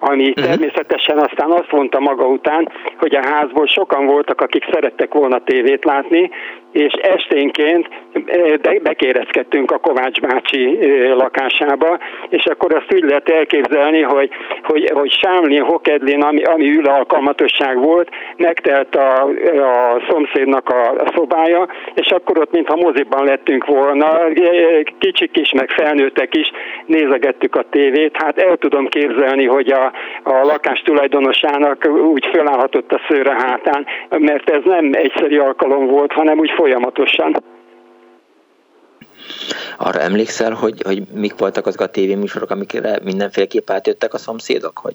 ami uh-huh. természetesen aztán azt mondta maga után, hogy a házból sokan voltak, akik szerettek volna tévét látni, és esténként eh, bekérezkedtünk a Kovács bácsi eh, lakásába, és akkor azt úgy lehet elképzelni, hogy, hogy, hogy Sámlin, Hokedlin, ami, ami ül alkalmatosság volt, megtelt a, a szomszédnak a, a szobája, és akkor ott, mintha moziban lettünk volna, eh, kicsik is, meg felnőttek is, nézegettük a tévét. Hát el tudom képzelni, hogy a, a lakás tulajdonosának úgy fölállhatott a szőre hátán, mert ez nem egyszerű alkalom volt, hanem úgy folyamatosan. Arra emlékszel, hogy, hogy mik voltak azok a tévéműsorok, amikre mindenféleképp átjöttek a szomszédok? Hogy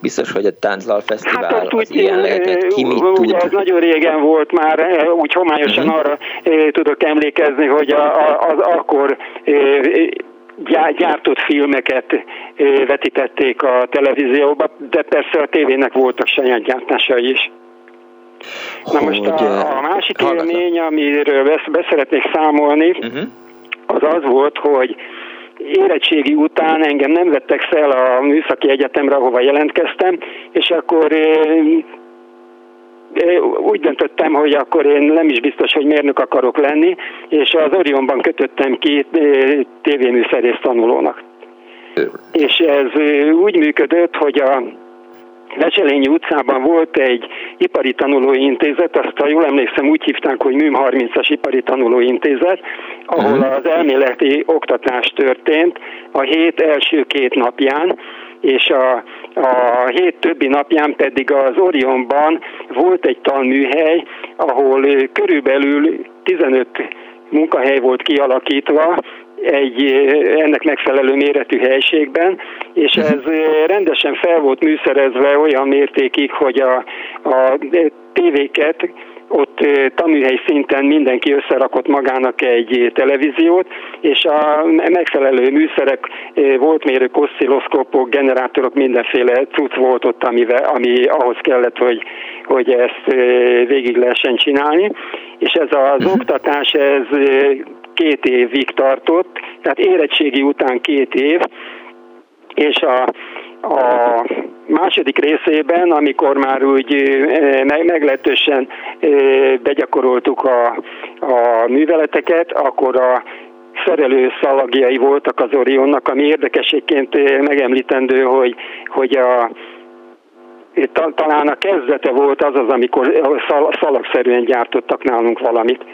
biztos, hogy a Tánclal Fesztivál hát az úgy, ilyen lehetett, ki mit tud? Ez nagyon régen volt már, úgy homályosan uh-huh. arra tudok emlékezni, hogy a, a, az akkor gyártott filmeket vetítették a televízióba, de persze a tévének voltak saját gyártásai is. Na most a, a másik élmény, amiről beszeretnék számolni, uh-huh. az az volt, hogy érettségi után engem nem vettek fel a műszaki egyetemre, ahova jelentkeztem, és akkor úgy döntöttem, hogy akkor én nem is biztos, hogy mérnök akarok lenni, és az Orionban kötöttem ki tévéműszerész tanulónak. És ez úgy működött, hogy a Lecselényi utcában volt egy ipari tanulóintézet, azt ha jól emlékszem úgy hívták, hogy MÜM 30-as ipari tanulóintézet, ahol uh-huh. az elméleti oktatás történt a hét első két napján, és a, a hét többi napján pedig az Orionban volt egy tanműhely, ahol körülbelül 15 munkahely volt kialakítva, egy ennek megfelelő méretű helységben, és mhm. ez rendesen fel volt műszerezve olyan mértékig, hogy a, a tévéket ott tanműhely szinten mindenki összerakott magának egy televíziót, és a megfelelő műszerek, voltmérők, oszcilloszkópok, generátorok, mindenféle cucc volt ott, amivel, ami ahhoz kellett, hogy, hogy ezt végig lehessen csinálni. És ez az uh-huh. oktatás, ez két évig tartott, tehát érettségi után két év, és a, a második részében, amikor már úgy meglehetősen begyakoroltuk a, a műveleteket, akkor a szerelő szalagjai voltak az Orionnak, ami érdekességként megemlítendő, hogy, hogy a, talán a kezdete volt az az, amikor szalagszerűen gyártottak nálunk valamit.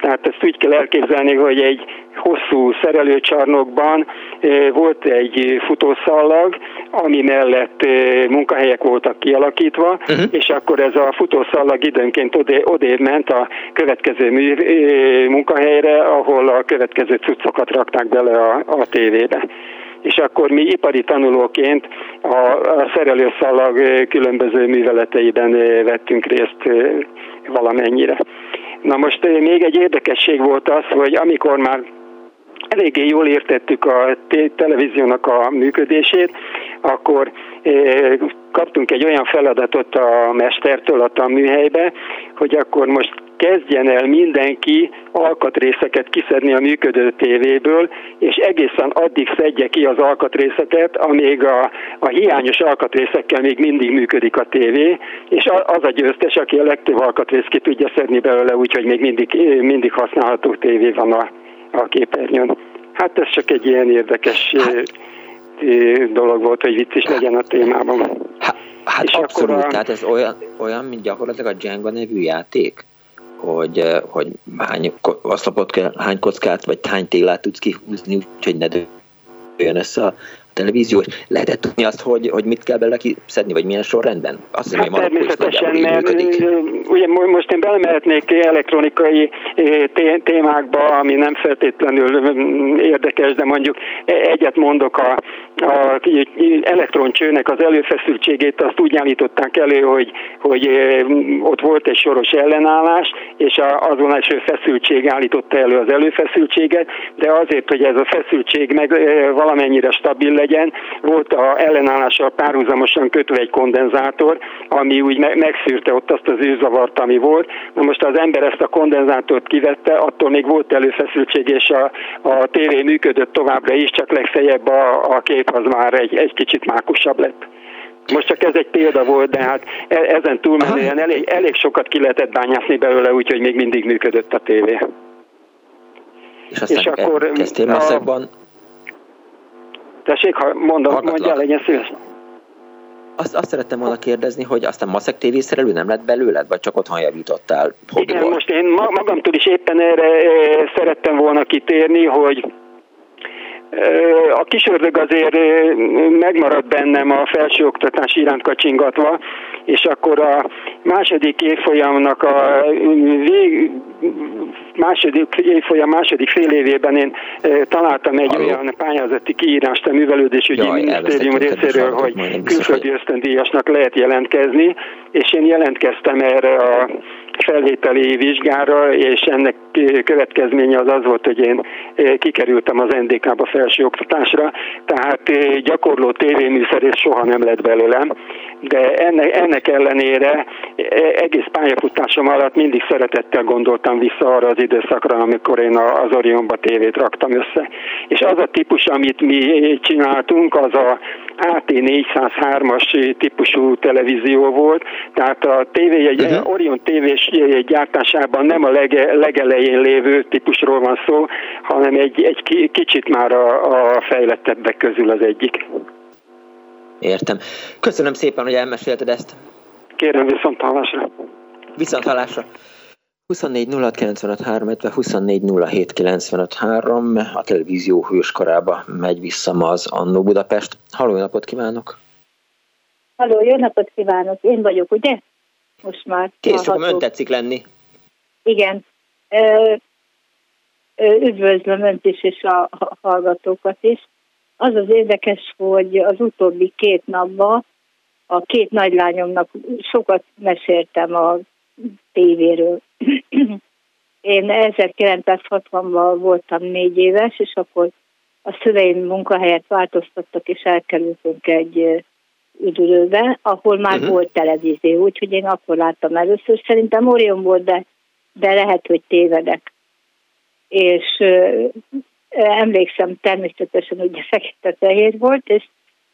Tehát ezt úgy kell elképzelni, hogy egy hosszú szerelőcsarnokban eh, volt egy futószallag, ami mellett eh, munkahelyek voltak kialakítva, uh-huh. és akkor ez a futószallag időnként odébb ment a következő mű, eh, munkahelyre, ahol a következő cuccokat rakták bele a, a tévébe és akkor mi ipari tanulóként a, a szerelőszalag különböző műveleteiben vettünk részt valamennyire. Na most még egy érdekesség volt az, hogy amikor már eléggé jól értettük a televíziónak a működését, akkor kaptunk egy olyan feladatot a mestertől a műhelybe, hogy akkor most kezdjen el mindenki alkatrészeket kiszedni a működő tévéből, és egészen addig szedje ki az alkatrészeket, amíg a, a hiányos alkatrészekkel még mindig működik a tévé, és az a győztes, aki a legtöbb alkatrészt ki tudja szedni belőle, úgyhogy még mindig, mindig használható tévé van a, a képernyőn. Hát ez csak egy ilyen érdekes hát, dolog volt, hogy vicc is legyen a témában. Hát, és abszolút, a... tehát ez olyan, olyan, mint gyakorlatilag a Jenga nevű játék? hogy, hogy hány oszlopot kell, hány kockát, vagy hány télát tudsz kihúzni, úgyhogy ne dőljön össze a televízió, és lehetett tudni azt, hogy, hogy mit kell belőle kiszedni, vagy milyen sorrendben? Azt hiszem, hát természetesen, mert ugye most én belemehetnék elektronikai témákba, ami nem feltétlenül érdekes, de mondjuk egyet mondok a, a elektroncsőnek az előfeszültségét, azt úgy állították elő, hogy, hogy ott volt egy soros ellenállás, és azon első feszültség állította elő az előfeszültséget, de azért, hogy ez a feszültség meg valamennyire stabil legyen. Volt a ellenállással párhuzamosan kötve egy kondenzátor, ami úgy megszűrte ott azt az űrzavart, ami volt. Na most az ember ezt a kondenzátort kivette, attól még volt előfeszültség, és a, a tévé működött továbbra is, csak legfeljebb a, a kép az már egy, egy kicsit mákusabb lett. Most csak ez egy példa volt, de hát e, ezen túlmenően elég, elég sokat ki lehetett bányászni belőle, úgyhogy még mindig működött a tévé. És aztán és akkor kezdtél a, Tessék, ha mondom, Hallgatlak. mondja, legyen szíves. Azt, azt szerettem volna kérdezni, hogy aztán maszek TV szerelő nem lett belőled, vagy csak otthon javítottál? Igen, most én magamtól is éppen erre szerettem volna kitérni, hogy a kisördög azért megmaradt bennem a felsőoktatás iránt kacsingatva, és akkor a második évfolyamnak a vég, második évfolyam második fél évében én találtam egy Halló. olyan pályázati kiírást a művelődésügyi Jaj, minisztérium részéről, hogy külföldi ösztöndíjasnak lehet jelentkezni, és én jelentkeztem erre a felvételi vizsgára, és ennek következménye az az volt, hogy én kikerültem az NDK-ba felsőoktatásra, tehát gyakorló tévéműszerész soha nem lett belőlem, de ennek, ennek ellenére egész pályafutásom alatt mindig szeretettel gondoltam vissza arra az időszakra, amikor én az Orionba tévét raktam össze. És az a típus, amit mi csináltunk, az a AT403-as típusú televízió volt, tehát a TV, egy uh-huh. Orion tévés gyártásában nem a lege, legelején lévő típusról van szó, hanem egy, egy kicsit már a, a fejlettebbek közül az egyik. Értem. Köszönöm szépen, hogy elmesélted ezt. Kérem, viszont hallásra. Viszont hallásra. 24 illetve 24 a televízió hőskorába megy vissza ma az Annó Budapest. Halló, napot kívánok! Halló, jó napot kívánok! Én vagyok, ugye? Most már. Kész, fogom ön tetszik lenni. Igen. Ö, üdvözlöm önt is, és a hallgatókat is. Az az érdekes, hogy az utóbbi két napban a két nagylányomnak sokat meséltem a tévéről. Én 1960-ban voltam négy éves, és akkor a szüleim munkahelyet változtattak, és elkerültünk egy üdülőbe, ahol már uh-huh. volt televízió, úgyhogy én akkor láttam először. Szerintem Orion volt, de, de lehet, hogy tévedek. És ö, emlékszem természetesen, hogy fekete-fehér volt, és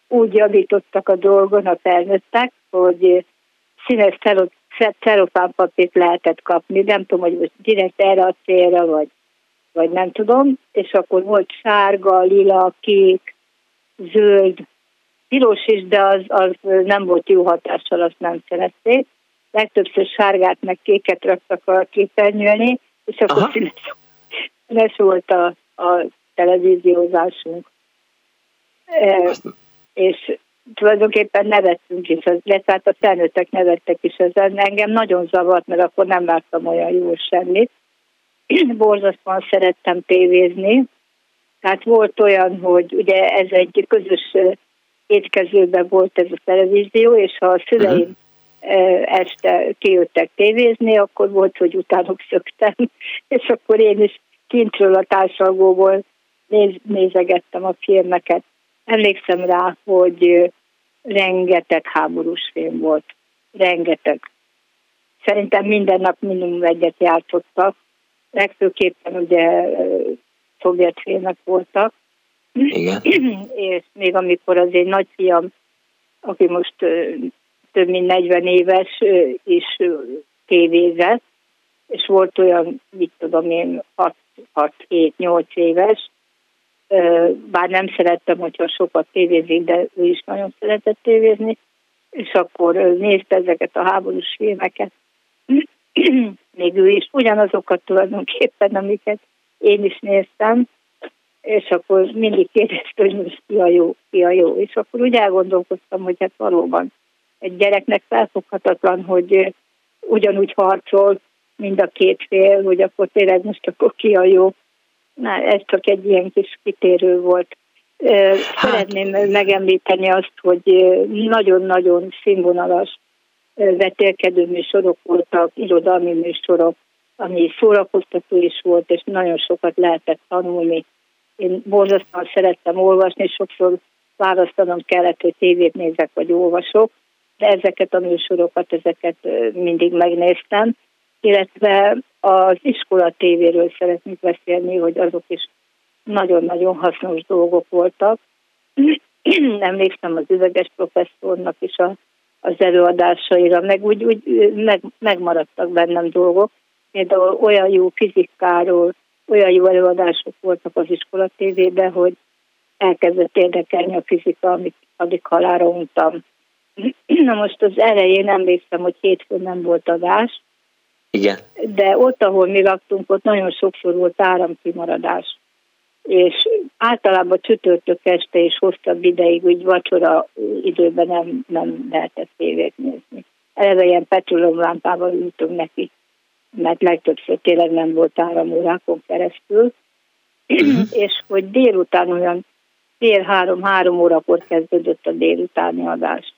úgy javítottak a dolgon a felnőttek, hogy színes celofánpapírt lehetett kapni, nem tudom, hogy most direkt erre a célra, vagy, vagy nem tudom, és akkor volt sárga, lila, kék, zöld, piros is, de az, az nem volt jó hatással, azt nem szerették. Legtöbbször sárgát meg kéket raktak a képernyőni, és akkor színes, színes volt a, a televíziózásunk. E, és tulajdonképpen nevettünk is, illetve hát a felnőttek nevettek is ezen. Engem nagyon zavart, mert akkor nem láttam olyan jól semmit. Borzasztóan szerettem tévézni. Tehát volt olyan, hogy ugye ez egy közös étkezőben volt ez a televízió, és ha a szüleim uh-huh. este kijöttek tévézni, akkor volt, hogy utánuk szöktem, és akkor én is kintről a társalgóból néz, nézegettem a filmeket. Emlékszem rá, hogy rengeteg háborús film volt. Rengeteg. Szerintem minden nap minimum egyet játszottak. Legfőképpen ugye szovjet filmek voltak. Igen. És még amikor az én nagyfiam, aki most több mint 40 éves, is tévézett, és volt olyan, mit tudom én, 6-7-8 éves, bár nem szerettem, hogyha sokat tévézik, de ő is nagyon szeretett tévézni, és akkor nézte ezeket a háborús filmeket. Még ő is ugyanazokat tulajdonképpen, amiket én is néztem, és akkor mindig kérdezte, hogy most ki a jó, ki a jó. És akkor úgy elgondolkoztam, hogy hát valóban egy gyereknek felfoghatatlan, hogy ugyanúgy harcol mind a két fél, hogy akkor tényleg most akkor ki a jó. Na, ez csak egy ilyen kis kitérő volt. Hát- szeretném hát... megemlíteni azt, hogy nagyon-nagyon színvonalas vetélkedő műsorok voltak, irodalmi műsorok, ami szórakoztató is volt, és nagyon sokat lehetett tanulni. Én borzasztóan szerettem olvasni, sokszor választanom kellett, hogy tévét nézek, vagy olvasok, de ezeket a műsorokat, ezeket mindig megnéztem, illetve az iskola tévéről szeretnék beszélni, hogy azok is nagyon-nagyon hasznos dolgok voltak. Emlékszem az üveges professzornak is a, az előadásaira, meg úgy, úgy meg, megmaradtak bennem dolgok. Például olyan jó fizikáról, olyan jó előadások voltak az iskola tévében, hogy elkezdett érdekelni a fizika, amit addig halára untam. Na most az elején emlékszem, hogy hétfőn nem volt adás, Igen. de ott, ahol mi laktunk, ott nagyon sokszor volt áramkimaradás. És általában csütörtök este és hosszabb ideig, úgy vacsora időben nem, nem lehetett tévét nézni. Eleve ilyen petrolomlámpával ültünk neki, mert legtöbbször tényleg nem volt áramórákon keresztül. Uh-huh. és hogy délután olyan fél három-három órakor kezdődött a délutáni adás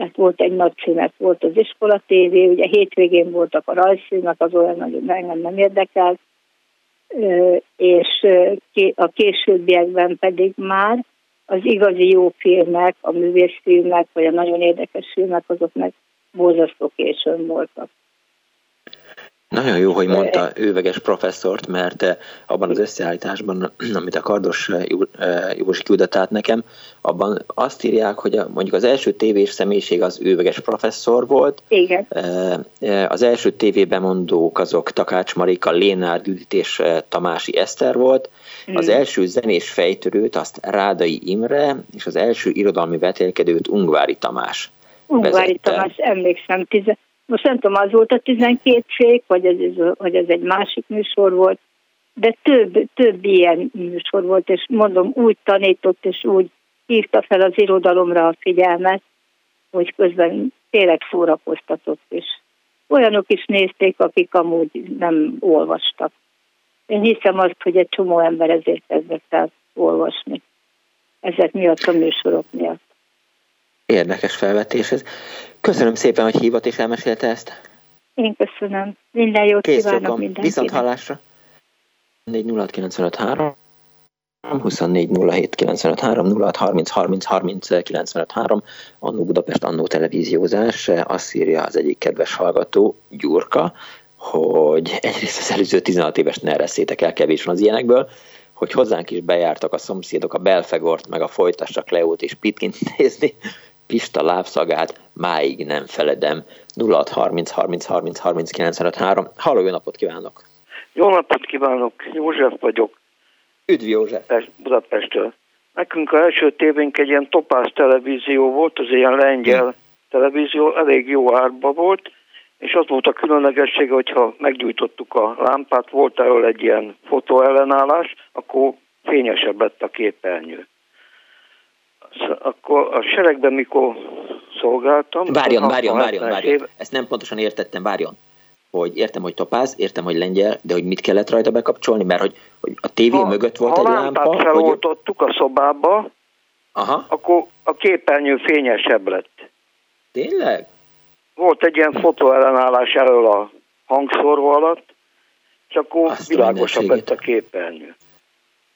mert volt egy nagy szünet, volt az iskola tévé, ugye hétvégén voltak a rajzfilmek, az olyan nagyon engem nem érdekel, és a későbbiekben pedig már az igazi jó filmek, a művészfilmek, vagy a nagyon érdekes filmek, azok meg borzasztó későn voltak. Nagyon jó, hogy mondta őveges professzort, mert eh, abban az összeállításban, amit a Kardos eh, eh, Józsi küldött át nekem, abban azt írják, hogy a, mondjuk az első tévés személyiség az őveges professzor volt. Igen. Az első tévébemondók azok Takács Marika, Lénár Judit és Tamási Eszter volt. Az mm. első zenés fejtörőt azt Rádai Imre, és az első irodalmi vetélkedőt Ungvári Tamás. Ungvári vezette. Tamás, emlékszem, tize, most nem tudom, az volt a 12 fék, vagy ez, vagy ez egy másik műsor volt, de több, több ilyen műsor volt, és mondom, úgy tanított, és úgy hívta fel az irodalomra a figyelmet, hogy közben tényleg szórakoztatott, és olyanok is nézték, akik amúgy nem olvastak. Én hiszem azt, hogy egy csomó ember ezért kezdett el olvasni. Ezek miatt a műsorok miatt. Érdekes felvetés ez. Köszönöm szépen, hogy hívott és elmesélte ezt. Én köszönöm. Minden jót Kész kívánok mindenkinek. Viszont hallásra. 4 24 07 95 3 06 30 30 30 95 3 Annó Budapest, Annó televíziózás, azt írja az egyik kedves hallgató, Gyurka, hogy egyrészt az előző 16 éves ne ereszétek el, kevés van az ilyenekből, hogy hozzánk is bejártak a szomszédok a Belfegort, meg a Folytassak Leót és Pitkint nézni, Pista lábszagát máig nem feledem. 0630 30 30 30 95 3. Halló, jó napot kívánok! Jó napot kívánok, József vagyok. Üdv József! Budapestről. Nekünk a első tévénk egy ilyen topáz televízió volt, az ilyen lengyel hmm. televízió, elég jó árba volt, és az volt a különlegessége, hogyha meggyújtottuk a lámpát, volt erről egy ilyen fotóellenállás, akkor fényesebb lett a képernyő akkor a seregben mikor szolgáltam... Várjon, várjon, várjon, várjon. Éve... Ezt nem pontosan értettem, várjon. Hogy értem, hogy topáz, értem, hogy lengyel, de hogy mit kellett rajta bekapcsolni, mert hogy, hogy a tévé ha, mögött volt ha egy lámpa... Ha feloltottuk a szobába, Aha. akkor a képernyő fényesebb lett. Tényleg? Volt egy ilyen fotóellenállás erről a hangszóró alatt, és akkor Azt világosabb lett a képernyő.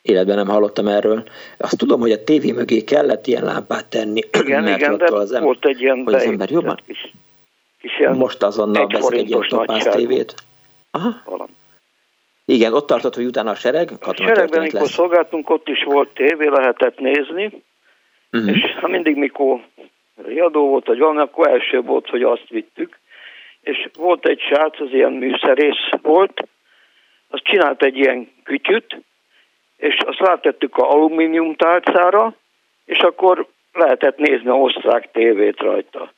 Életben nem hallottam erről. Azt tudom, hogy a tévé mögé kellett ilyen lámpát tenni, igen, mert igen, de az ember, volt egy ilyen hogy az ember jobban. Kis, kis Most azonnal veszik egy ilyen topász tévét. Aha. Valami. Igen, ott tartott, hogy utána a sereg, A seregben, amikor szolgáltunk, ott is volt tévé, lehetett nézni, uh-huh. és ha mindig, mikor riadó volt, vagy valami, akkor első volt, hogy azt vittük. És volt egy srác, az ilyen műszerész volt, az csinált egy ilyen kütyüt, és azt rátettük a alumínium tálcára, és akkor lehetett nézni a osztrák tévét rajta.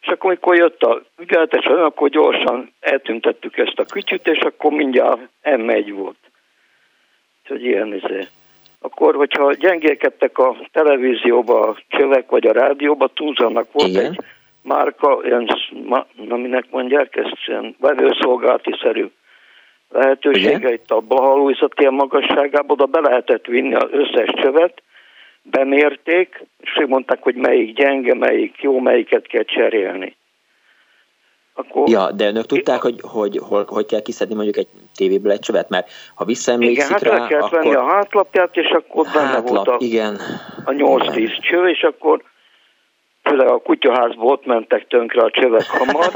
És akkor, amikor jött a ügyeletes, akkor gyorsan eltüntettük ezt a kütyüt, és akkor mindjárt M1 volt. Úgyhogy ilyen izé. Akkor, hogyha gyengélkedtek a televízióba, a csövek vagy a rádióba, túlzanak volt Igen. egy márka, ilyen, na minek mondják, ezt ilyen vevőszolgálati-szerű lehetősége itt a Blahalújza tél magasságába, oda be lehetett vinni az összes csövet, bemérték, és mondták, hogy melyik gyenge, melyik jó, melyiket kell cserélni. Akkor... Ja, de önök tudták, hogy, hogy, hogy hogy kell kiszedni mondjuk egy tévéből egy csövet, mert ha visszaemlékszik igen, hát rá, kellett akkor... venni a hátlapját, és akkor benne Hátlap, volt a, igen. a 8-10 cső, és akkor főleg a kutyaházból ott mentek tönkre a csövek hamar,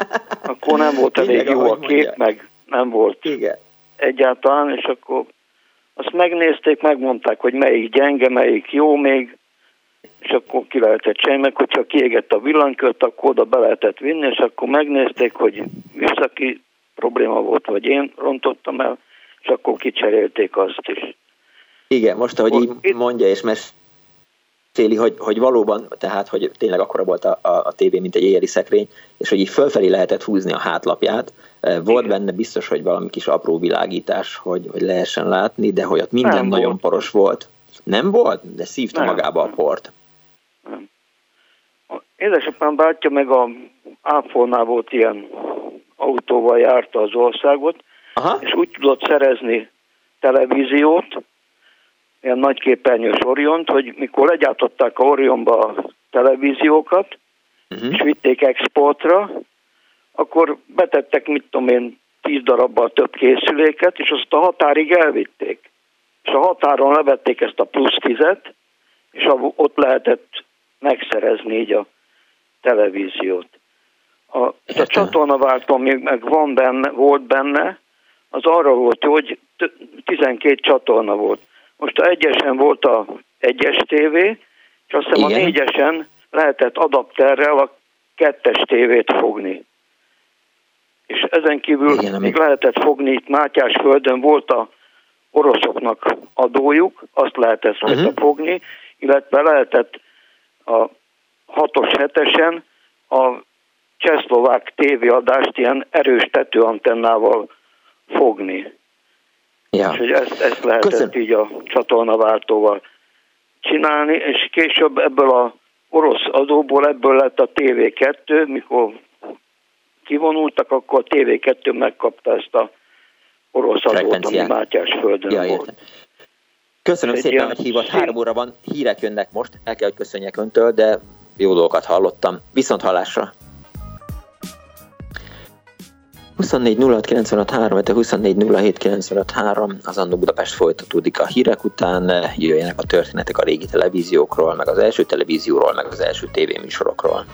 akkor nem volt elég jó a kép, mondja. meg nem volt Igen. egyáltalán, és akkor azt megnézték, megmondták, hogy melyik gyenge, melyik jó még, és akkor ki lehetett csinálni, meg hogyha kiégett a villanykört, akkor oda be lehetett vinni, és akkor megnézték, hogy műszaki probléma volt, vagy én rontottam el, és akkor kicserélték azt is. Igen, most ahogy így mondja és mes féli, hogy, hogy valóban, tehát, hogy tényleg akkora volt a, a, a tévé, mint egy éjjeli szekrény, és hogy így fölfelé lehetett húzni a hátlapját. Eh, volt benne biztos, hogy valami kis apró világítás, hogy, hogy lehessen látni, de hogy ott minden nem nagyon volt. poros volt. Nem volt? De szívta nem, magába a port. Nem. Édesapám bátyja meg a Ápolnál volt ilyen autóval járta az országot, Aha. és úgy tudott szerezni televíziót, ilyen nagyképernyős Oriont, hogy mikor legyártották a Orionba a televíziókat, uh-huh. és vitték exportra, akkor betettek, mit tudom én, tíz darabbal több készüléket, és azt a határig elvitték. És a határon levették ezt a plusz tizet, és ott lehetett megszerezni így a televíziót. A, a csatornaváltó még meg van benne, volt benne, az arra volt, hogy 12 csatorna volt. Most a egyesen volt a egyes tévé, és azt hiszem Igen. a négyesen lehetett adapterrel a kettes tévét fogni. És ezen kívül Igen, még lehetett fogni, itt Mátyás földön volt a oroszoknak adójuk, azt lehetett uh-huh. fogni, illetve lehetett a 6-os, 7-esen a csehszlovák tévéadást ilyen erős tetőantennával fogni. Ja. hogy ezt, ezt lehetett Köszön. így a csatornaváltóval csinálni, és később ebből a orosz adóból ebből lett a TV2, mikor kivonultak, akkor a TV2 megkapta ezt a orosz adót, ami Mátyás földön ja, volt. Köszönöm Egy szépen, hogy hívott. Három óra van, hírek jönnek most, el kell, hogy köszönjek öntől, de jó dolgokat hallottam. Viszont hallásra! 24 06 95 3, 24 07 95 3, az Annó Budapest folytatódik a hírek után, jöjjenek a történetek a régi televíziókról, meg az első televízióról, meg az első tévéműsorokról.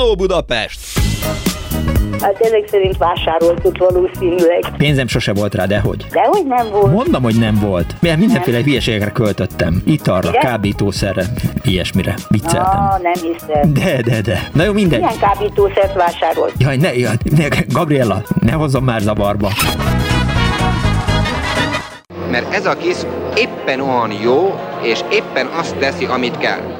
Annó Budapest! Hát ezek szerint vásároltuk valószínűleg. Pénzem sose volt rá, dehogy. Dehogy nem volt. Mondom, hogy nem volt. Mert mindenféle nem. hülyeségekre költöttem. Italra, Igen? kábítószerre, ilyesmire. Vicceltem. Ah, nem hiszem. De, de, de. Na jó, mindegy. Milyen kábítószert vásárolt? Jaj, ne, jaj, ne, Gabriella, ne hozzon már zavarba. Mert ez a kis éppen olyan jó, és éppen azt teszi, amit kell.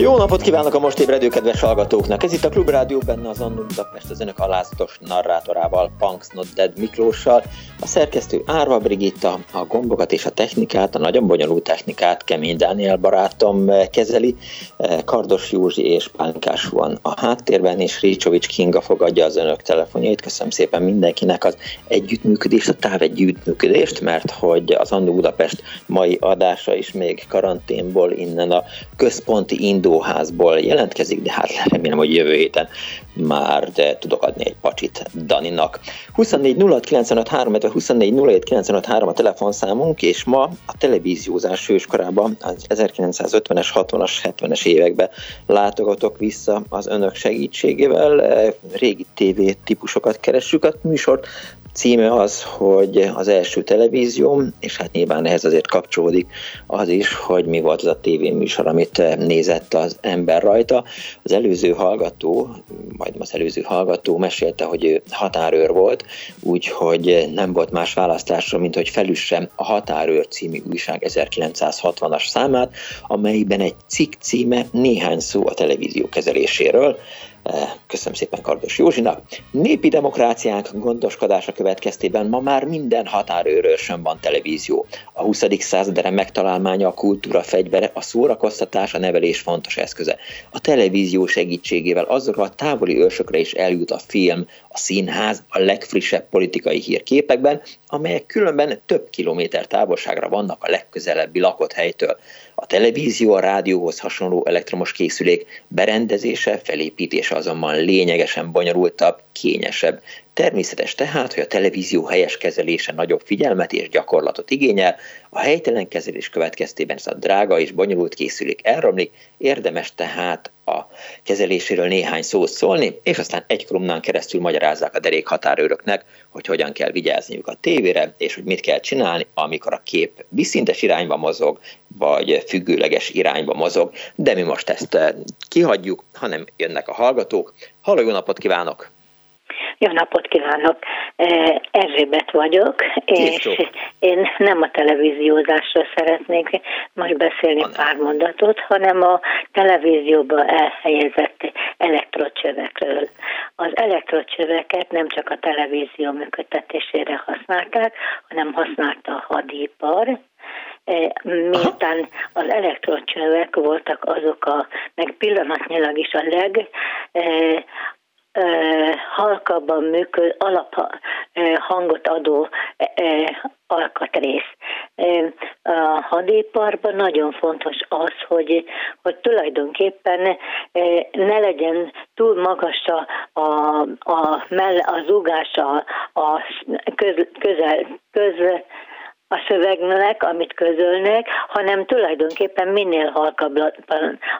Jó napot kívánok a most ébredő kedves hallgatóknak! Ez itt a Klubrádió, benne az Annó Budapest az önök alázatos narrátorával, Punks Not Dead Miklóssal, a szerkesztő Árva Brigitta, a gombokat és a technikát, a nagyon bonyolult technikát Kemény Dániel barátom kezeli, Kardos Józsi és Pánkás van a háttérben, és Ricsovics Kinga fogadja az önök telefonjait. Köszönöm szépen mindenkinek az együttműködést, a táv együttműködést, mert hogy az Annó Budapest mai adása is még karanténból innen a központi indul Indóházból jelentkezik, de hát remélem, hogy jövő héten már de tudok adni egy pacsit Daninak. 24 06 95 3, 24 07 95 3 a telefonszámunk, és ma a televíziózás hőskorában az 1950-es, 60-as, 70-es években látogatok vissza az önök segítségével. Régi TV típusokat keressük a műsort, címe az, hogy az első televízió, és hát nyilván ehhez azért kapcsolódik az is, hogy mi volt az a tévéműsor, amit nézett az ember rajta. Az előző hallgató, majd az előző hallgató mesélte, hogy ő határőr volt, úgyhogy nem volt más választásra, mint hogy felüssem a Határőr című újság 1960-as számát, amelyben egy cikk címe néhány szó a televízió kezeléséről. Köszönöm szépen Kardos Józsinak. Népi demokráciánk gondoskodása következtében ma már minden határőről sem van televízió. A 20. század megtalálmánya, a kultúra fegyvere, a szórakoztatás, a nevelés fontos eszköze. A televízió segítségével azokra a távoli őrsökre is eljut a film, a színház, a legfrissebb politikai hírképekben, amelyek különben több kilométer távolságra vannak a legközelebbi lakott helytől. A televízió a rádióhoz hasonló elektromos készülék berendezése, felépítése azonban lényegesen bonyolultabb, kényesebb. Természetes tehát, hogy a televízió helyes kezelése nagyobb figyelmet és gyakorlatot igényel, a helytelen kezelés következtében ez a drága és bonyolult készülék elromlik, érdemes tehát a kezeléséről néhány szót szólni, és aztán egy kolumnán keresztül magyarázzák a derék határőröknek, hogy hogyan kell vigyázniuk a tévére, és hogy mit kell csinálni, amikor a kép viszintes irányba mozog, vagy függőleges irányba mozog, de mi most ezt eh, kihagyjuk, hanem jönnek a hallgatók. Halló, jó napot kívánok! Jó napot kívánok! Erzsébet vagyok, és én nem a televíziózásról szeretnék most beszélni pár mondatot, hanem a televízióba elhelyezett elektrocsövekről. Az elektrocsöveket nem csak a televízió működtetésére használták, hanem használta a hadipar, miután az elektrocsövek voltak azok a, meg pillanatnyilag is a leg halkabban működ, alap hangot adó alkatrész. A hadiparban nagyon fontos az, hogy, hogy tulajdonképpen ne legyen túl magas a, a, a, a zúgása a köz, közel, köz a szövegnek, amit közölnek, hanem tulajdonképpen minél halkabb,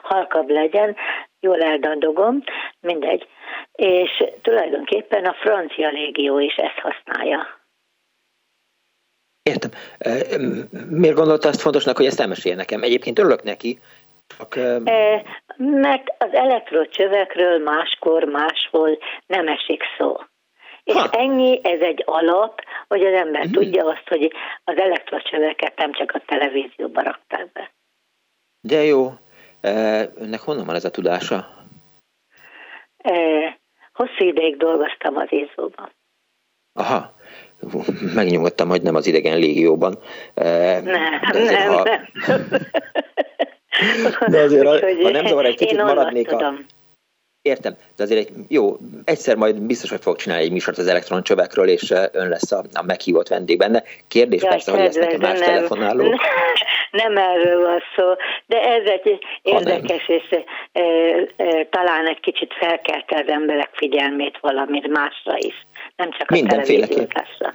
halkabb legyen, jól eldandogom, mindegy. És tulajdonképpen a francia légió is ezt használja. Értem. Miért gondolta azt fontosnak, hogy ezt elmesélje nekem? Egyébként örülök neki, csak... Mert az elektrocsövekről máskor, máshol nem esik szó. És ha. ennyi, ez egy alap, hogy az ember hmm. tudja azt, hogy az elektrocsöveket nem csak a televízióba rakták be. De jó. Önnek honnan van ez a tudása? Hosszú ideig dolgoztam az Ézóban. Aha, megnyugodtam, hogy nem az idegen légióban. Nem, nem, ha... nem. De azért, ha, ha nem zavar, egy kicsit maradnék a, Értem, de azért egy, jó, egyszer majd biztos, hogy fog csinálni egy műsort az elektroncsövekről, és ön lesz a, a meghívott vendég benne. Kérdés ja, persze, hogy lesznek más nem, telefonálók. Nem, nem erről van szó, de ez egy érdekes, és e, e, talán egy kicsit felkelte az emberek figyelmét valamit másra is, nem csak a televíziózásra.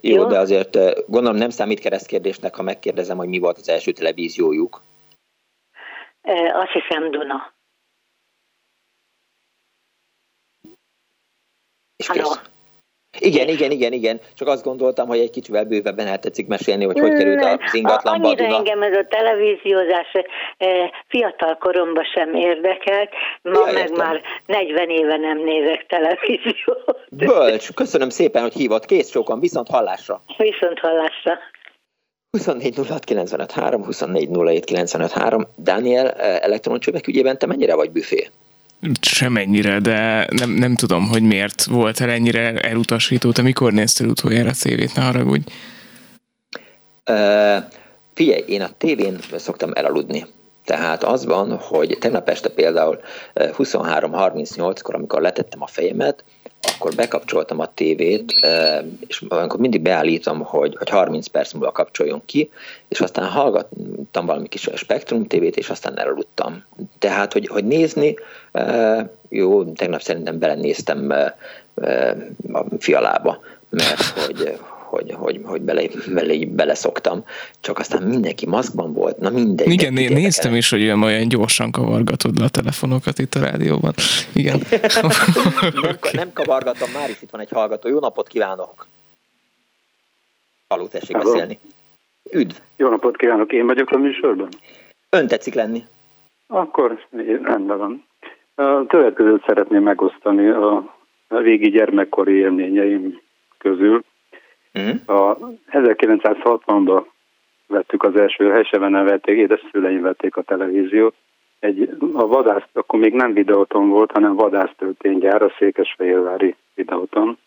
Jó, jó, de azért gondolom nem számít keresztkérdésnek, ha megkérdezem, hogy mi volt az első televíziójuk. E, azt hiszem Duna. És kész. Igen, igen, igen, igen. Csak azt gondoltam, hogy egy kicsivel bővebben el tetszik mesélni, hogy hogy került az ingatlanba Annyira Duna. engem ez a televíziózás fiatal koromban sem érdekelt, ma ja, meg értem. már 40 éve nem nézek televíziót. Bölcs, köszönöm szépen, hogy hívott. Kész sokan, viszont hallásra. Viszont hallásra. 24 06 95 3, 24 07 95 3. Daniel, elektroncsövek ügyében te mennyire vagy büfé? Semennyire, de nem, nem tudom, hogy miért volt el ennyire elutasító. Te mikor néztél utoljára a tévét, ne haragudj? Uh, figyelj, én a tévén szoktam elaludni. Tehát az van, hogy tegnap este például 23.38-kor, amikor letettem a fejemet, akkor bekapcsoltam a tévét, és akkor mindig beállítom, hogy, hogy 30 perc múlva kapcsoljon ki, és aztán hallgattam valami kis Spektrum tévét, és aztán elaludtam. Tehát, hogy, hogy nézni, jó, tegnap szerintem belenéztem a fialába, mert hogy, hogy, hogy, hogy bele, bele, beleszoktam, csak aztán mindenki maszkban volt, na mindegy. Igen, né- néztem el. is, hogy olyan, olyan gyorsan kavargatod le a telefonokat itt a rádióban. Igen. nem, nem kavargatom, már is itt van egy hallgató. Jó napot kívánok! Haló, tessék Hello. beszélni. Üdv! Jó napot kívánok, én vagyok a műsorban? Ön tetszik lenni? Akkor rendben van. A következőt szeretném megosztani a, a régi gyermekkori élményeim közül. Mm. A 1960-ban vettük az első helyseven vették, édesszüleim vették a televíziót. Egy, a vadász, akkor még nem videóton volt, hanem vadásztörténygyár, a Székesfehérvári videóton.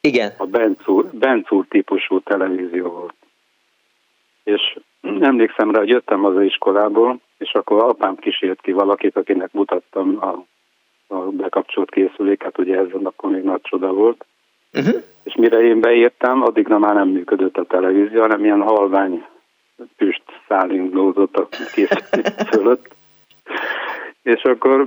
Igen. A Bencúr, Bencúr típusú televízió volt. És emlékszem rá, hogy jöttem az iskolából, és akkor apám kísért ki valakit, akinek mutattam a, a bekapcsolt készüléket, ugye ez akkor még nagy csoda volt. Uh-huh. És mire én beértem, addig már nem működött a televízió, hanem ilyen halvány füst szállindózott a készülék fölött. És akkor,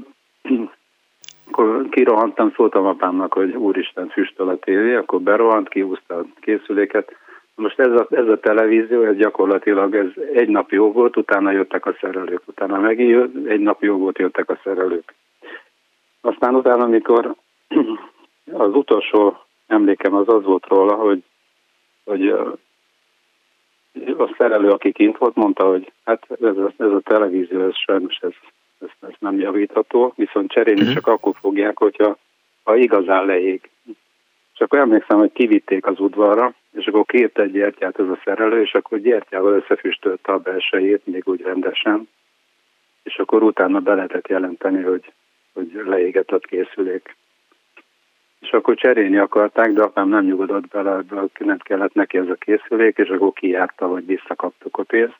akkor kirohantam, szóltam apámnak, hogy úristen füstöl a tévé, akkor berohant, kihúzta a készüléket. Most ez a, ez a televízió, ez gyakorlatilag ez egy nap jó volt, utána jöttek a szerelők, utána megint egy nap jó volt, jöttek a szerelők. Aztán utána, amikor az utolsó emlékem az az volt róla, hogy, hogy a szerelő, aki kint volt, mondta, hogy hát ez a, ez a televízió, ez sajnos ez, ez, ez nem javítható, viszont cserélni uh-huh. csak akkor fogják, hogyha ha igazán leég. És akkor emlékszem, hogy kivitték az udvarra, és akkor kért egy gyertyát ez a szerelő, és akkor gyertyával összefüstölte a belsejét, még úgy rendesen, és akkor utána be lehetett jelenteni, hogy, hogy leégett a készülék és akkor cserélni akarták, de apám nem nyugodott bele, nem kellett neki ez a készülék, és akkor kijárta, hogy visszakaptuk a pénzt,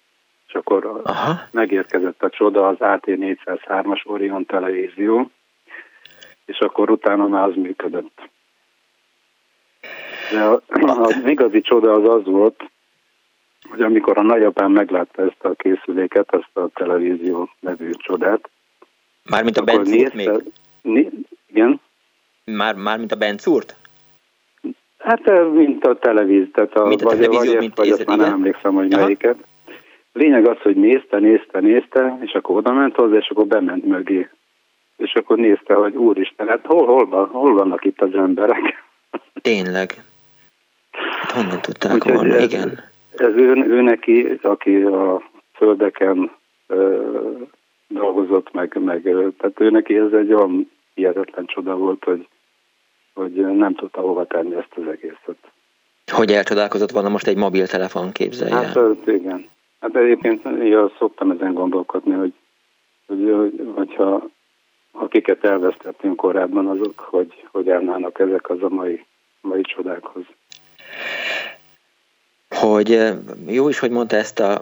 és akkor Aha. megérkezett a csoda, az AT403-as Orion televízió, és akkor utána már az működött. De az igazi csoda az az volt, hogy amikor a nagyapám meglátta ezt a készüléket, ezt a televízió nevű csodát, Mármint a benzint még? Né, igen. Már, már mint a Bencúrt? Hát mint a televíz, tehát a, mint a vagy, vagy, mint vagy azt már nem emlékszem, hogy Aha. melyiket. Lényeg az, hogy nézte, nézte, nézte, és akkor oda ment hozzá, és akkor bement mögé. És akkor nézte, hogy úristen, hát hol, hol, van, hol vannak itt az emberek? Tényleg. Hát honnan tudták volna, ez, igen. Ez ő, ő neki, aki a földeken ö, dolgozott, meg, meg tehát ő neki ez egy olyan hihetetlen csoda volt, hogy, hogy nem tudta hova tenni ezt az egészet. Hogy elcsodálkozott volna most egy mobiltelefon, képzelje? Hát igen. Hát egyébként ja, szoktam ezen gondolkodni, hogy, hogy hogyha akiket elvesztettünk korábban, azok hogy, hogy állnának ezek az a mai, mai csodákhoz hogy jó is, hogy mondta ezt a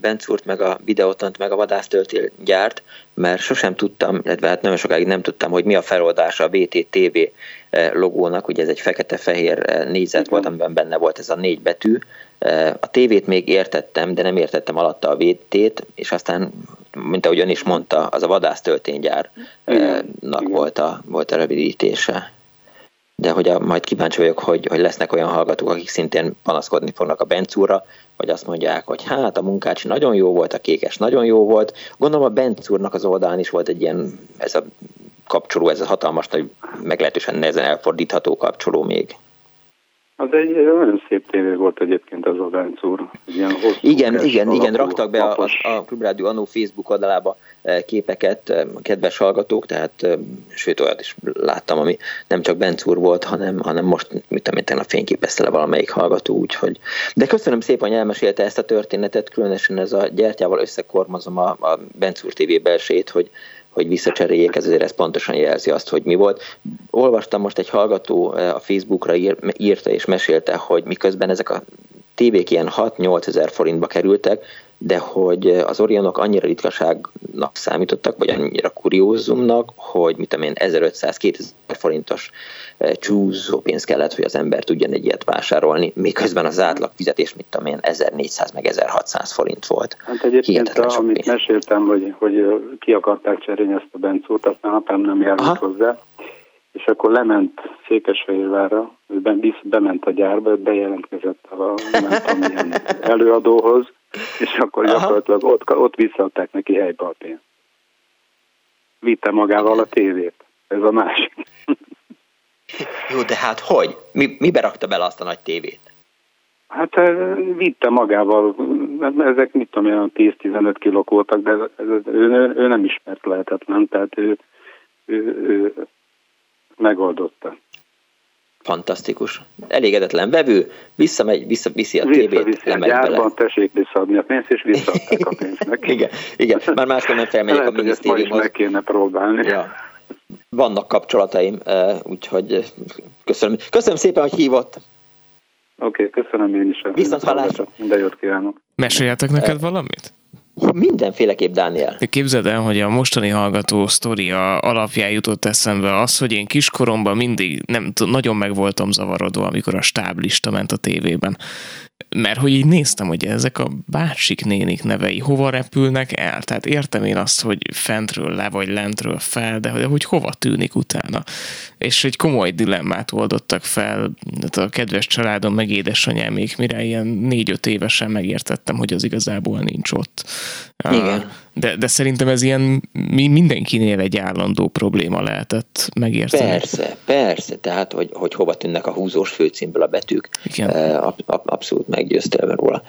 Bencúrt, meg a videótant, meg a vadásztöltél gyárt, mert sosem tudtam, illetve hát nagyon sokáig nem tudtam, hogy mi a feloldása a VTTV logónak, ugye ez egy fekete-fehér négyzet volt, amiben benne volt ez a négy betű. A tévét még értettem, de nem értettem alatta a VT-t, és aztán, mint ahogy ön is mondta, az a vadásztölténygyárnak volt a, volt a rövidítése de hogy a, majd kíváncsi vagyok, hogy, hogy lesznek olyan hallgatók, akik szintén panaszkodni fognak a Bencúra, vagy azt mondják, hogy hát a munkácsi nagyon jó volt, a kékes nagyon jó volt. Gondolom a Bencúrnak az oldalán is volt egy ilyen, ez a kapcsoló, ez a hatalmas, nagy, meglehetősen nehezen elfordítható kapcsoló még. Az egy nagyon szép tévé volt egyébként az a Bánc úr. Ilyen hosszú, igen, igen, alapú, igen, raktak be a, a Klubrádió Anó Facebook oldalába e, képeket e, kedves hallgatók, tehát e, sőt olyat is láttam, ami nem csak Benc úr volt, hanem, hanem most, mit tudom a fényképezte le valamelyik hallgató, úgyhogy. De köszönöm szépen, hogy elmesélte ezt a történetet, különösen ez a gyertyával összekormazom a, a Benc úr TV belsét, hogy hogy visszacseréljék, ez azért ez pontosan jelzi azt, hogy mi volt. Olvastam most egy hallgató eh, a Facebookra ír, írta és mesélte, hogy miközben ezek a tévék ilyen 6-8 ezer forintba kerültek, de hogy az Orionok annyira ritkaságnak számítottak, vagy annyira kuriózumnak, hogy mit tudom én, 1500-2000 forintos csúszó pénz kellett, hogy az ember tudjon egy ilyet vásárolni, miközben az átlag fizetés, mit tudom én, 1400 meg 1600 forint volt. Hát egyébként, a, amit pénz. meséltem, hogy, hogy ki akarták cserélni ezt a bencót, aztán apám nem járult hozzá, és akkor lement Székesfehérvárra, bement a gyárba, bejelentkezett a milyen előadóhoz, és akkor Aha. gyakorlatilag ott, ott visszaadták neki helybe a pénzt. Vitte magával a tévét. Ez a másik. Jó, de hát hogy? Mi, mibe rakta bele azt a nagy tévét? Hát vitte magával, ezek mit tudom, olyan 10-15 kilók voltak, de ez, ő, ő, ő nem ismert lehetetlen, tehát ő, ő, ő megoldotta. Fantasztikus. Elégedetlen vevő, visszamegy, vissza, viszi a tévét, viszi lemegy a gyárban, bele. tessék visszaadni a pénzt, és visszaadták a pénzt neki. igen, igen, már máskor nem felmegyek a minisztériumhoz. meg kéne próbálni. Ja. Vannak kapcsolataim, úgyhogy köszönöm. Köszönöm szépen, hogy hívott. Oké, okay, köszönöm én is. Viszont hallásra. Minden jót kívánok. Meséljetek neked valamit? Mindenféleképp, Dániel. Képzeld el, hogy a mostani hallgató sztoria alapján jutott eszembe az, hogy én kiskoromban mindig nem nagyon meg voltam zavarodva, amikor a stáblista ment a tévében mert hogy így néztem, hogy ezek a bácsik nénik nevei hova repülnek el, tehát értem én azt, hogy fentről le vagy lentről fel, de hogy hova tűnik utána. És egy komoly dilemmát oldottak fel, hát a kedves családom meg édesanyámék, mire ilyen négy-öt évesen megértettem, hogy az igazából nincs ott. Igen. De, de szerintem ez ilyen mindenkinél egy állandó probléma lehetett megérteni. Persze, persze, tehát hogy, hogy hova tűnnek a húzós főcímből a betűk. Igen. Ab, ab, abszolút meggyőztél róla.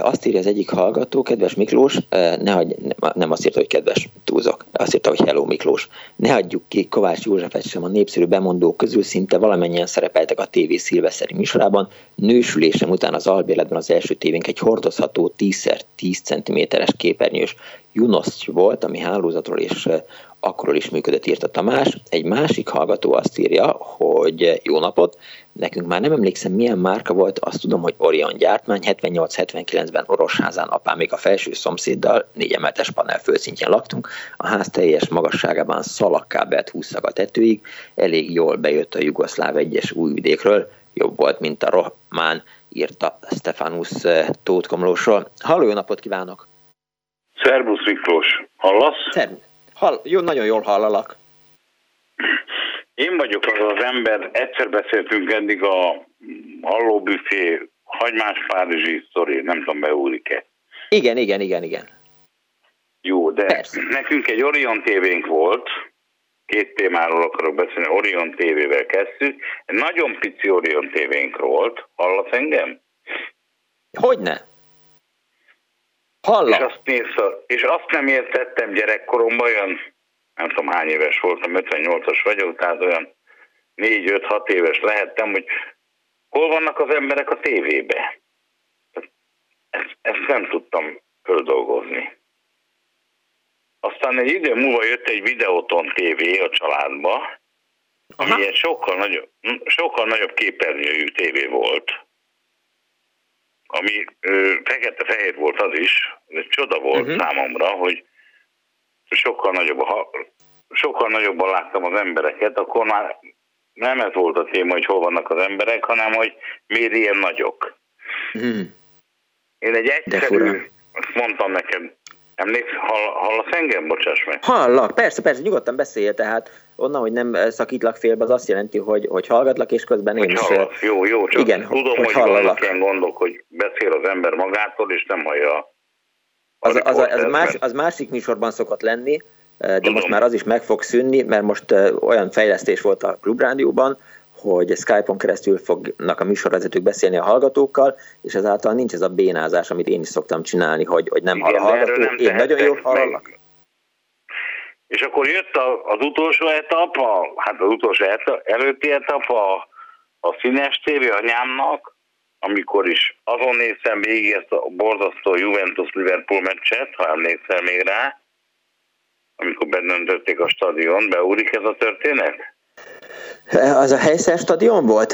Azt írja az egyik hallgató, kedves Miklós, ne hagy, nem azt írta, hogy kedves túlzok, azt írta, hogy hello Miklós. Ne hagyjuk ki Kovács Józsefet sem a népszerű bemondók közül, szinte valamennyien szerepeltek a TV szilveszeri műsorában. Nősülésem után az albéletben az első tévénk egy hordozható 10x10 cm-es képernyős Junos volt, ami hálózatról és akkor is működött, írta Tamás. Egy másik hallgató azt írja, hogy jó napot, nekünk már nem emlékszem milyen márka volt, azt tudom, hogy Orion gyártmány, 78-79-ben Orosházán apám még a felső szomszéddal négy emeletes panel földszintjén laktunk, a ház teljes magasságában szalakkábelt húzszak a tetőig, elég jól bejött a Jugoszláv egyes újvidékről, jobb volt, mint a román, írta Stefanus Tótkomlósról. Halló, jó napot kívánok! Szervusz Miklós, hallasz? Szervusz. Hall, jó, nagyon jól hallalak. Én vagyok az az ember, egyszer beszéltünk eddig a hallóbüfé hagymás párizsi sztori, nem tudom, beúlik-e. Igen, igen, igen, igen. Jó, de Persze. nekünk egy Orion tévénk volt, két témáról akarok beszélni, Orion tévével kezdtük, egy nagyon pici Orion tévénk volt, hallasz engem? Hogyne? Hallom. És azt, nézve, és azt nem értettem gyerekkoromban, olyan nem tudom hány éves voltam, 58-as vagyok, tehát olyan 4-5-6 éves lehettem, hogy hol vannak az emberek a tévébe. Ezt, ezt nem tudtam földolgozni. Aztán egy idő múlva jött egy videóton tévé a családba, ami egy sokkal nagyobb, sokkal nagyobb képernyőjű tévé volt ami fekete-fehér volt az is, ez csoda volt uh-huh. számomra, hogy sokkal nagyobb, ha sokkal nagyobban láttam az embereket, akkor már nem ez volt a téma, hogy hol vannak az emberek, hanem hogy miért ilyen nagyok. Uh-huh. Én egy egyszerű, azt mondtam neked, Emléksz, hall, hallasz engem? Bocsáss meg. Hallak, persze, persze, nyugodtan beszélj, tehát onnan, hogy nem szakítlak félbe, az azt jelenti, hogy, hogy hallgatlak, és közben én is... Hallasz. Jó, jó, csak igen, tudom, hogy, hogy ilyen gondok, hogy beszél az ember magától, és nem hallja az, az, az, az, más, az másik műsorban szokott lenni, de Tudom. most már az is meg fog szűnni, mert most olyan fejlesztés volt a klubrádióban, hogy Skype-on keresztül fognak a műsorvezetők beszélni a hallgatókkal, és ezáltal nincs ez a bénázás, amit én is szoktam csinálni, hogy, hogy nem Igen, hall a hallgató. Én nagyon jól hallok. És akkor jött az utolsó etap, a, hát az utolsó etap, előtti etap a, a színes tévé anyámnak, amikor is azon néztem végig ezt a borzasztó Juventus-Liverpool meccset, ha emlékszel még rá, amikor bedöntötték a stadion, beúrik ez a történet? Az a helyszer stadion volt?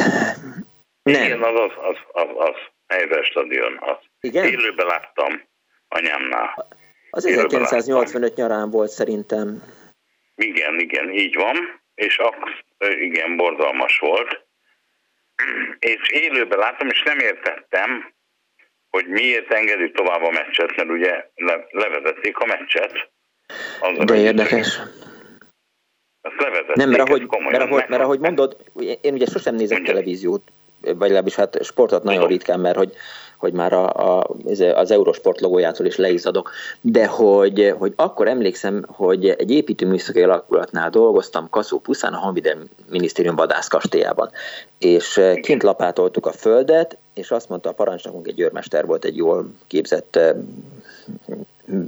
Nem. Igen, az az, az, az, az helyszer stadion. Az. Igen? Élőben láttam anyámnál. Az 1985 nyarán volt szerintem. Igen, igen, így van, és akkor igen, borzalmas volt. És élőben láttam, és nem értettem, hogy miért engedi tovább a meccset, mert ugye le, levezették a meccset. Az De érdekes. Nem, mert ahogy, mert, ahogy, mert ahogy mondod, én ugye sosem nézek Mondja. televíziót, vagy legalábbis hát sportot nagyon ritkán, mert hogy hogy már a, a, az Eurosport logójától is leizadok, de hogy, hogy akkor emlékszem, hogy egy építőműszaki alakulatnál dolgoztam Kaszó Puszán, a Honvédelmi Minisztérium vadászkastélyában, és kint lapátoltuk a földet, és azt mondta a parancsnokunk, egy őrmester volt, egy jól képzett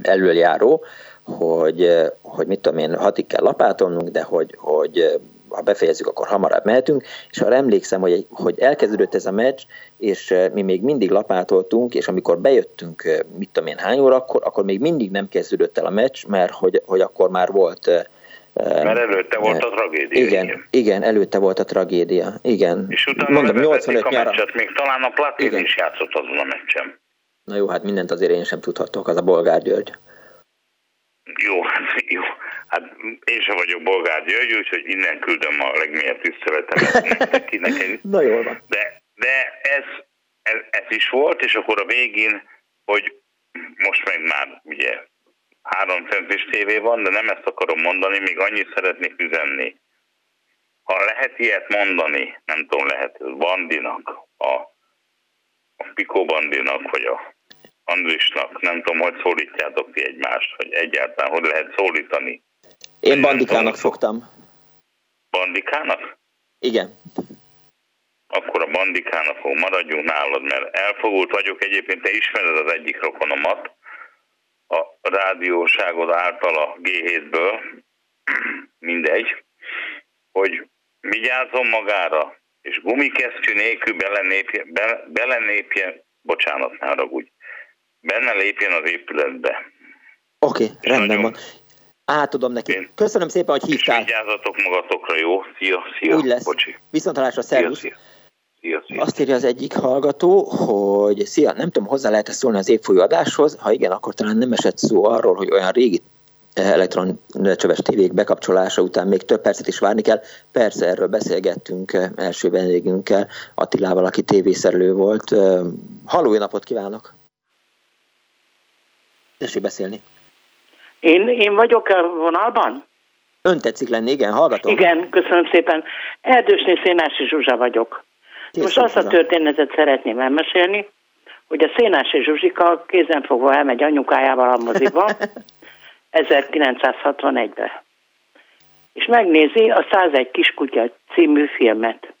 előjáró, hogy, hogy mit tudom én, hatig kell lapátolnunk, de hogy, hogy ha befejezzük, akkor hamarabb mehetünk, és arra emlékszem, hogy, hogy elkezdődött ez a meccs, és mi még mindig lapátoltunk, és amikor bejöttünk, mit tudom én hány óra, akkor, akkor még mindig nem kezdődött el a meccs, mert hogy, hogy akkor már volt mert előtte volt a tragédia. Igen, igen, igen előtte volt a tragédia. Igen. És utána Mondom, 85 a nyara. meccset, még talán a Platin igen. is játszott azon a meccsen. Na jó, hát mindent azért én sem tudhatok, az a Bolgár György. Jó, hát jó. Hát én sem vagyok Bolgár György, úgyhogy innen küldöm a legmélyebb tiszteletemet neki. Na jól van. De, de ez, ez, ez is volt, és akkor a végén, hogy most meg már ugye három centis tévé van, de nem ezt akarom mondani, még annyit szeretnék üzenni. Ha lehet ilyet mondani, nem tudom, lehet Bandinak, a, a Pikó Bandinak, vagy a Andrisnak, nem tudom, hogy szólítjátok ti egymást, hogy egyáltalán hogy lehet szólítani. Én Bandikának fogtam. Bandikának? Igen. Akkor a Bandikának fog maradjunk nálad, mert elfogult vagyok. Egyébként te ismered az egyik rokonomat, a rádióságod által a G7-ből, mindegy, hogy vigyázzon magára, és gumikesztyű nélkül belenépje, be, belenépje, bocsánat, ne haragudj, benne lépjen az épületbe. Oké, okay, rendben nagyon, van. Átadom neki. Én Köszönöm szépen, hogy hívtál. És vigyázzatok magatokra, jó? Szia, szia. Úgy lesz. Bocsi. Viszontalásra, szervusz. Szia, szia. Szia, Azt írja az egyik hallgató, hogy szia, nem tudom, hozzá lehet -e szólni az évfolyó adáshoz, ha igen, akkor talán nem esett szó arról, hogy olyan régi elektron csöves tévék bekapcsolása után még több percet is várni kell. Persze erről beszélgettünk első vendégünkkel, Attilával, aki tévészerelő volt. Halló, napot kívánok! Tessék beszélni. Én, én vagyok a vonalban? Ön tetszik lenni, igen, hallgatom. Igen, köszönöm szépen. Erdősné Szénási Zsuzsa vagyok. Készül Most azt a történetet szeretném elmesélni, hogy a Szénási Zsuzsika kézenfogva elmegy anyukájával a moziba 1961-ben. És megnézi a 101 kiskutya című filmet.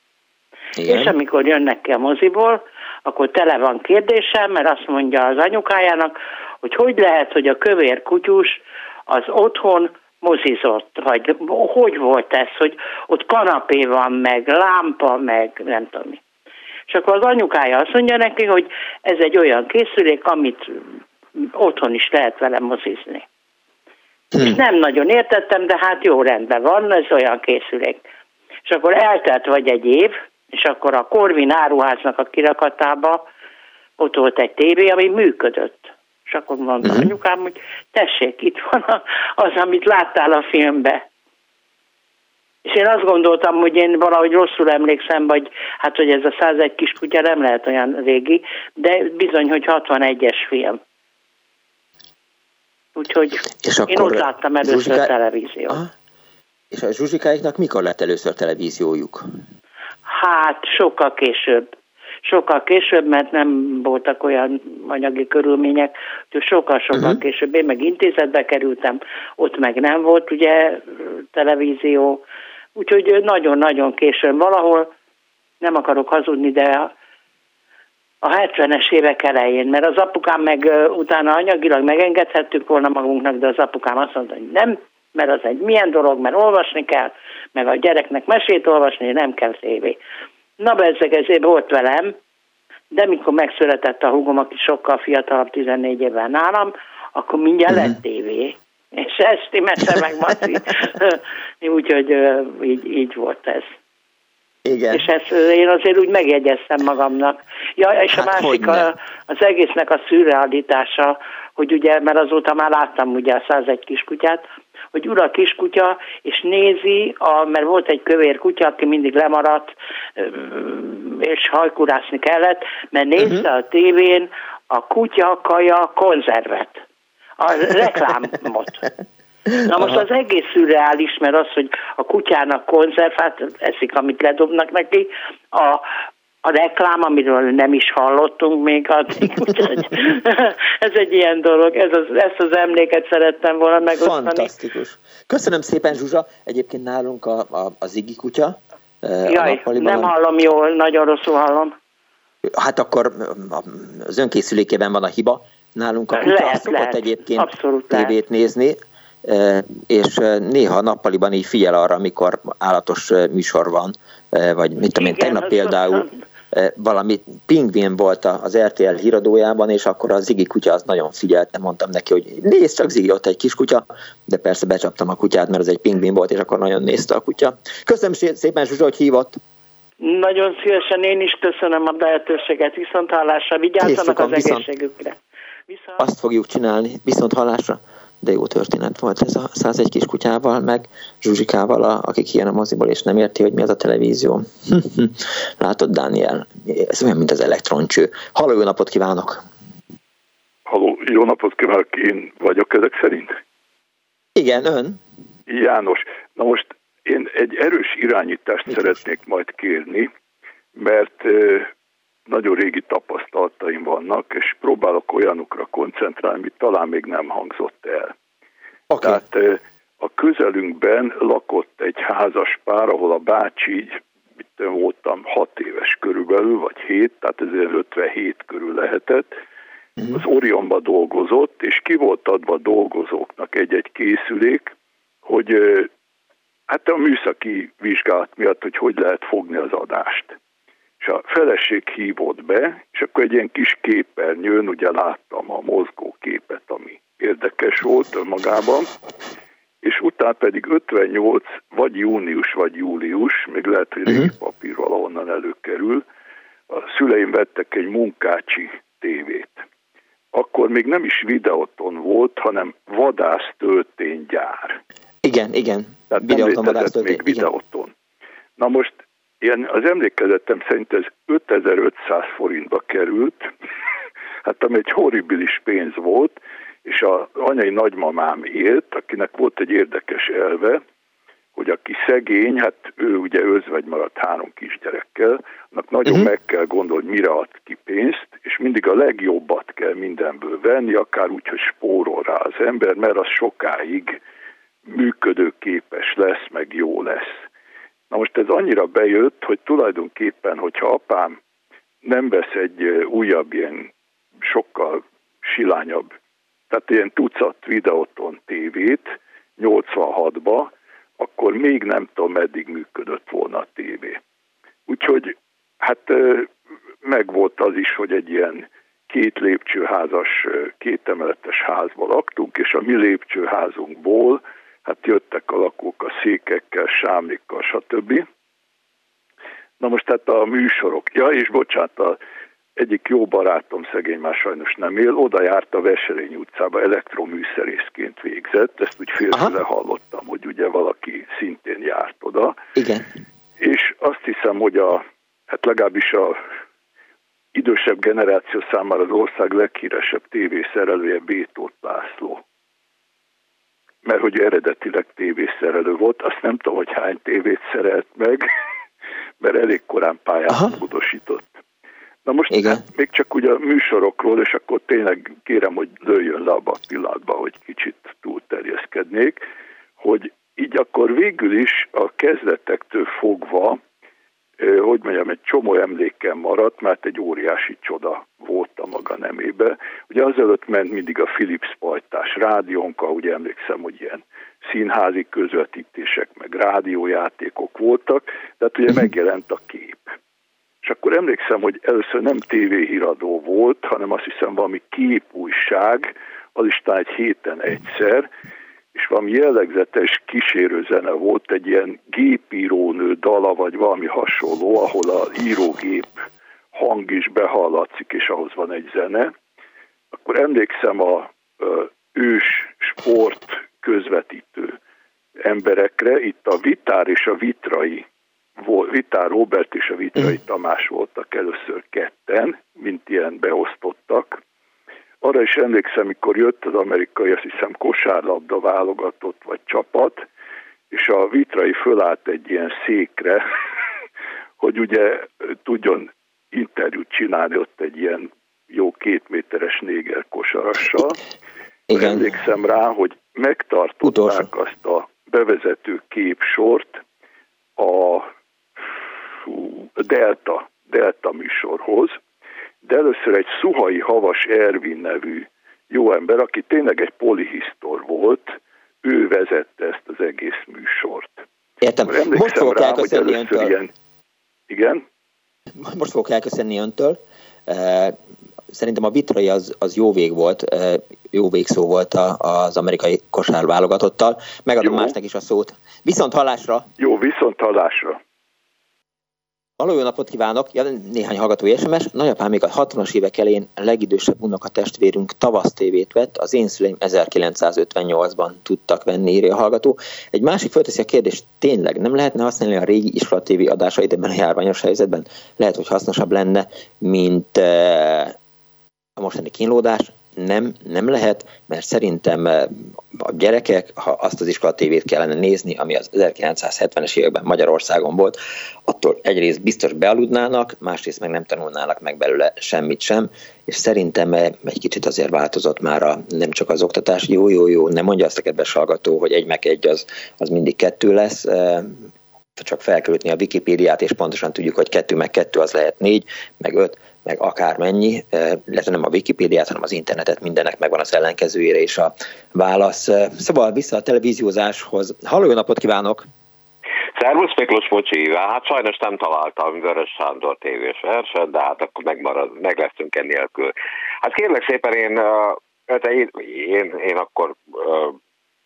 Igen. És amikor jönnek ki a moziból, akkor tele van kérdésem, mert azt mondja az anyukájának, hogy hogy lehet, hogy a kövér kutyus az otthon mozizott, vagy hogy volt ez, hogy ott kanapé van, meg lámpa, meg nem tudom mi. És akkor az anyukája azt mondja neki, hogy ez egy olyan készülék, amit otthon is lehet vele mozizni. Hmm. És nem nagyon értettem, de hát jó rendben van, ez olyan készülék. És akkor eltelt vagy egy év, és akkor a Korvin áruháznak a kirakatába ott volt egy tévé, ami működött. És akkor mondta uh-huh. anyukám, hogy tessék, itt van az, amit láttál a filmbe. És én azt gondoltam, hogy én valahogy rosszul emlékszem, vagy hát, hogy ez a 101 kiskutya nem lehet olyan régi, de bizony, hogy 61-es film. Úgyhogy és én ott láttam először Zsuzsika... televíziót. Aha. És a Zsuzsikáiknak mikor lett először televíziójuk? Hát sokkal később sokkal később, mert nem voltak olyan anyagi körülmények, hogy sokkal-sokkal uh-huh. később. Én meg intézetbe kerültem, ott meg nem volt ugye televízió, úgyhogy nagyon-nagyon későn valahol nem akarok hazudni, de a 70-es évek elején, mert az apukám meg utána anyagilag megengedhettük volna magunknak, de az apukám azt mondta, hogy nem, mert az egy milyen dolog, mert olvasni kell, meg a gyereknek mesét olvasni, nem kell tévé. Na bezzeg ezért volt velem, de mikor megszületett a húgom, aki sokkal fiatalabb, 14 évvel nálam, akkor mindjárt uh-huh. lett tévé. És esti mese meg Maci. Úgyhogy így, így volt ez. Igen. És ezt én azért úgy megjegyeztem magamnak. Ja, és hát a másik a, az egésznek a szürrealitása, hogy ugye, mert azóta már láttam ugye a 101 kiskutyát, hogy ura kiskutya, és nézi, a, mert volt egy kövér kutya, aki mindig lemaradt, és hajkurászni kellett, mert nézte uh-huh. a tévén a kutya kaja konzervet, a reklámot. Na most az egész szürreális, mert az, hogy a kutyának konzervát eszik, amit ledobnak neki, a, a reklám, amiről nem is hallottunk még addig, úgyhogy ez egy ilyen dolog, ez az, ezt az emléket szerettem volna megosztani. Fantasztikus. Köszönöm szépen, Zsuzsa. Egyébként nálunk a, a, a Zigi kutya. Jaj, nem hallom jól, nagyon rosszul hallom. Hát akkor az önkészülékében van a hiba. Nálunk a kutya lehet, szokott lehet. egyébként Abszolút tévét lehet. nézni, és néha nappaliban így figyel arra, amikor állatos műsor van, vagy mit tudom én, tegnap például valami pingvin volt az RTL híradójában, és akkor a Zigi kutya az nagyon figyelte, mondtam neki, hogy nézd csak Zigi, ott egy kis kutya, de persze becsaptam a kutyát, mert az egy pingvin volt, és akkor nagyon nézte a kutya. Köszönöm szépen, Zsuzsa, hogy hívott. Nagyon szívesen én is köszönöm a lehetőséget, viszont hallásra, vigyázzanak az egészségükre. Viszont... Azt fogjuk csinálni, viszont hallásra de jó történet volt ez a 101 kis kutyával, meg Zsuzsikával, akik kijön a moziból, és nem érti, hogy mi az a televízió. Látod, Dániel, ez olyan, mint az elektroncső. Halló, jó napot kívánok! Halló, jó napot kívánok, én vagyok ezek szerint? Igen, ön? János, na most én egy erős irányítást Mit szeretnék most? majd kérni, mert nagyon régi tapasztalataim vannak, és próbálok olyanokra koncentrálni, amit talán még nem hangzott el. Okay. Tehát a közelünkben lakott egy házas pár, ahol a bácsi mit voltam, hat éves körülbelül, vagy hét, tehát ez 57 körül lehetett, uh-huh. az Orionba dolgozott, és ki volt adva dolgozóknak egy-egy készülék, hogy hát a műszaki vizsgálat miatt, hogy hogy lehet fogni az adást és a feleség hívott be, és akkor egy ilyen kis képernyőn ugye láttam a mozgó képet, ami érdekes volt önmagában, és utána pedig 58, vagy június, vagy július, még lehet, hogy régi uh-huh. papír valahonnan előkerül, a szüleim vettek egy munkácsi tévét. Akkor még nem is videóton volt, hanem vadásztölténygyár. Igen, igen. Tehát videóton nem létezett még videóton. Na most Ilyen az emlékezetem szerint ez 5500 forintba került, hát ami egy horribilis pénz volt, és az anyai nagymamám élt, akinek volt egy érdekes elve, hogy aki szegény, hát ő ugye özvegy maradt három kisgyerekkel, annak nagyon uh-huh. meg kell gondolni, mire ad ki pénzt, és mindig a legjobbat kell mindenből venni, akár úgy, hogy spórol rá az ember, mert az sokáig működőképes lesz, meg jó lesz. Na most ez annyira bejött, hogy tulajdonképpen, hogyha apám nem vesz egy újabb, ilyen sokkal silányabb, tehát ilyen tucat videóton tévét 86-ba, akkor még nem tudom, meddig működött volna a tévé. Úgyhogy hát megvolt az is, hogy egy ilyen két lépcsőházas, két emeletes házban laktunk, és a mi lépcsőházunkból hát jöttek a lakók a székekkel, sámlikkal, stb. Na most tehát a műsorok, ja és bocsánat, a egyik jó barátom, szegény már sajnos nem él, oda járt a Veselény utcába, elektroműszerészként végzett, ezt úgy félre hallottam, hogy ugye valaki szintén járt oda. Igen. És azt hiszem, hogy a, hát legalábbis a idősebb generáció számára az ország leghíresebb tévészerelője Bétót László mert hogy eredetileg tévészerelő volt, azt nem tudom, hogy hány tévét szerelt meg, mert elég korán pályát módosított. Na most Igen. Hát még csak ugye a műsorokról, és akkor tényleg kérem, hogy lőjön le abba a pillanatba, hogy kicsit túlterjeszkednék, hogy így akkor végül is a kezdetektől fogva hogy mondjam, egy csomó emlékem maradt, mert egy óriási csoda volt a maga nemébe. Ugye azelőtt ment mindig a Philips pajtás rádiónk, ugye emlékszem, hogy ilyen színházi közvetítések, meg rádiójátékok voltak, tehát ugye megjelent a kép. És akkor emlékszem, hogy először nem tévéhíradó volt, hanem azt hiszem valami képújság, az is egy héten egyszer, és valami jellegzetes kísérőzene volt, egy ilyen gépírónő dala, vagy valami hasonló, ahol a írógép hang is behallatszik, és ahhoz van egy zene. Akkor emlékszem a ős sport közvetítő emberekre, itt a Vitár és a Vitrai, Vitár Robert és a Vitrai mm. Tamás voltak először ketten, mint ilyen beosztottak, arra is emlékszem, mikor jött az amerikai, azt hiszem, kosárlabda válogatott vagy csapat, és a vitrai fölállt egy ilyen székre, hogy ugye tudjon interjút csinálni ott egy ilyen jó két méteres néger kosarassal. Igen. Emlékszem rá, hogy megtartották Utolsó. azt a bevezető képsort a Delta, Delta műsorhoz, de először egy Szuhai Havas Ervin nevű jó ember, aki tényleg egy polihisztor volt, ő vezette ezt az egész műsort. Értem. Most fogok rá, elköszönni öntől. Ilyen... Igen? Most fogok elköszönni öntől. Szerintem a vitrai az, az jó vég volt, jó végszó volt az amerikai kosár válogatottal. Megadom jó. másnak is a szót. Viszont hallásra! Jó, viszont hallásra! Halló, jó napot kívánok! Ja, néhány hallgatói SMS. Nagyapám még a 60-as évek elén a legidősebb unoka testvérünk tavasz tévét vett, az én szüleim 1958-ban tudtak venni, írja a hallgató. Egy másik fölteszi a kérdést, tényleg nem lehetne használni a régi iskola tévé adásait ebben a járványos helyzetben? Lehet, hogy hasznosabb lenne, mint eh, a mostani kínlódás, nem, nem lehet, mert szerintem eh, a gyerekek, ha azt az iskola tévét kellene nézni, ami az 1970-es években Magyarországon volt, attól egyrészt biztos bealudnának, másrészt meg nem tanulnának meg belőle semmit sem, és szerintem eh, egy kicsit azért változott már a, nem csak az oktatás, jó, jó, jó, nem mondja azt a kedves hallgató, hogy egy meg egy az, az mindig kettő lesz, eh, csak felköltni a Wikipédiát, és pontosan tudjuk, hogy kettő meg kettő az lehet négy, meg öt, meg akármennyi, illetve nem a Wikipédiát, hanem az internetet, mindennek megvan az ellenkezőjére és a válasz. Szóval vissza a televíziózáshoz. Halló, jó napot kívánok! Szervusz Miklós Focsi, hát sajnos nem találtam Vörös Sándor tévés verset, de hát akkor megmarad, meg leszünk ennélkül. Hát kérlek szépen én, hát én, én, én akkor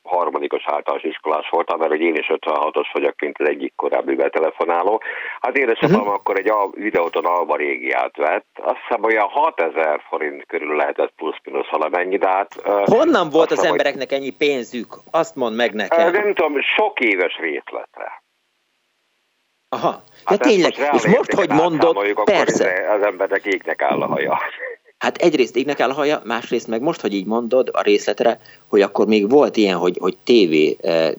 harmadikos általános iskolás voltam, mert hogy én is 56-os vagyok, mint az egyik korábbi betelefonáló. Hát édesapám uh-huh. akkor egy videóton Alba régiát vett, azt hiszem olyan 6000 forint körül lehetett plusz-minusz valamennyi, de hát... Honnan volt az embereknek ennyi pénzük? Azt mond meg nekem. Nem tudom, sok éves részletre. Aha, hát ja tényleg, és most, hogy mondod, persze. Az embernek égnek áll a haja. Hát egyrészt égnek el a haja, másrészt meg most, hogy így mondod a részletre, hogy akkor még volt ilyen, hogy, hogy TV eh,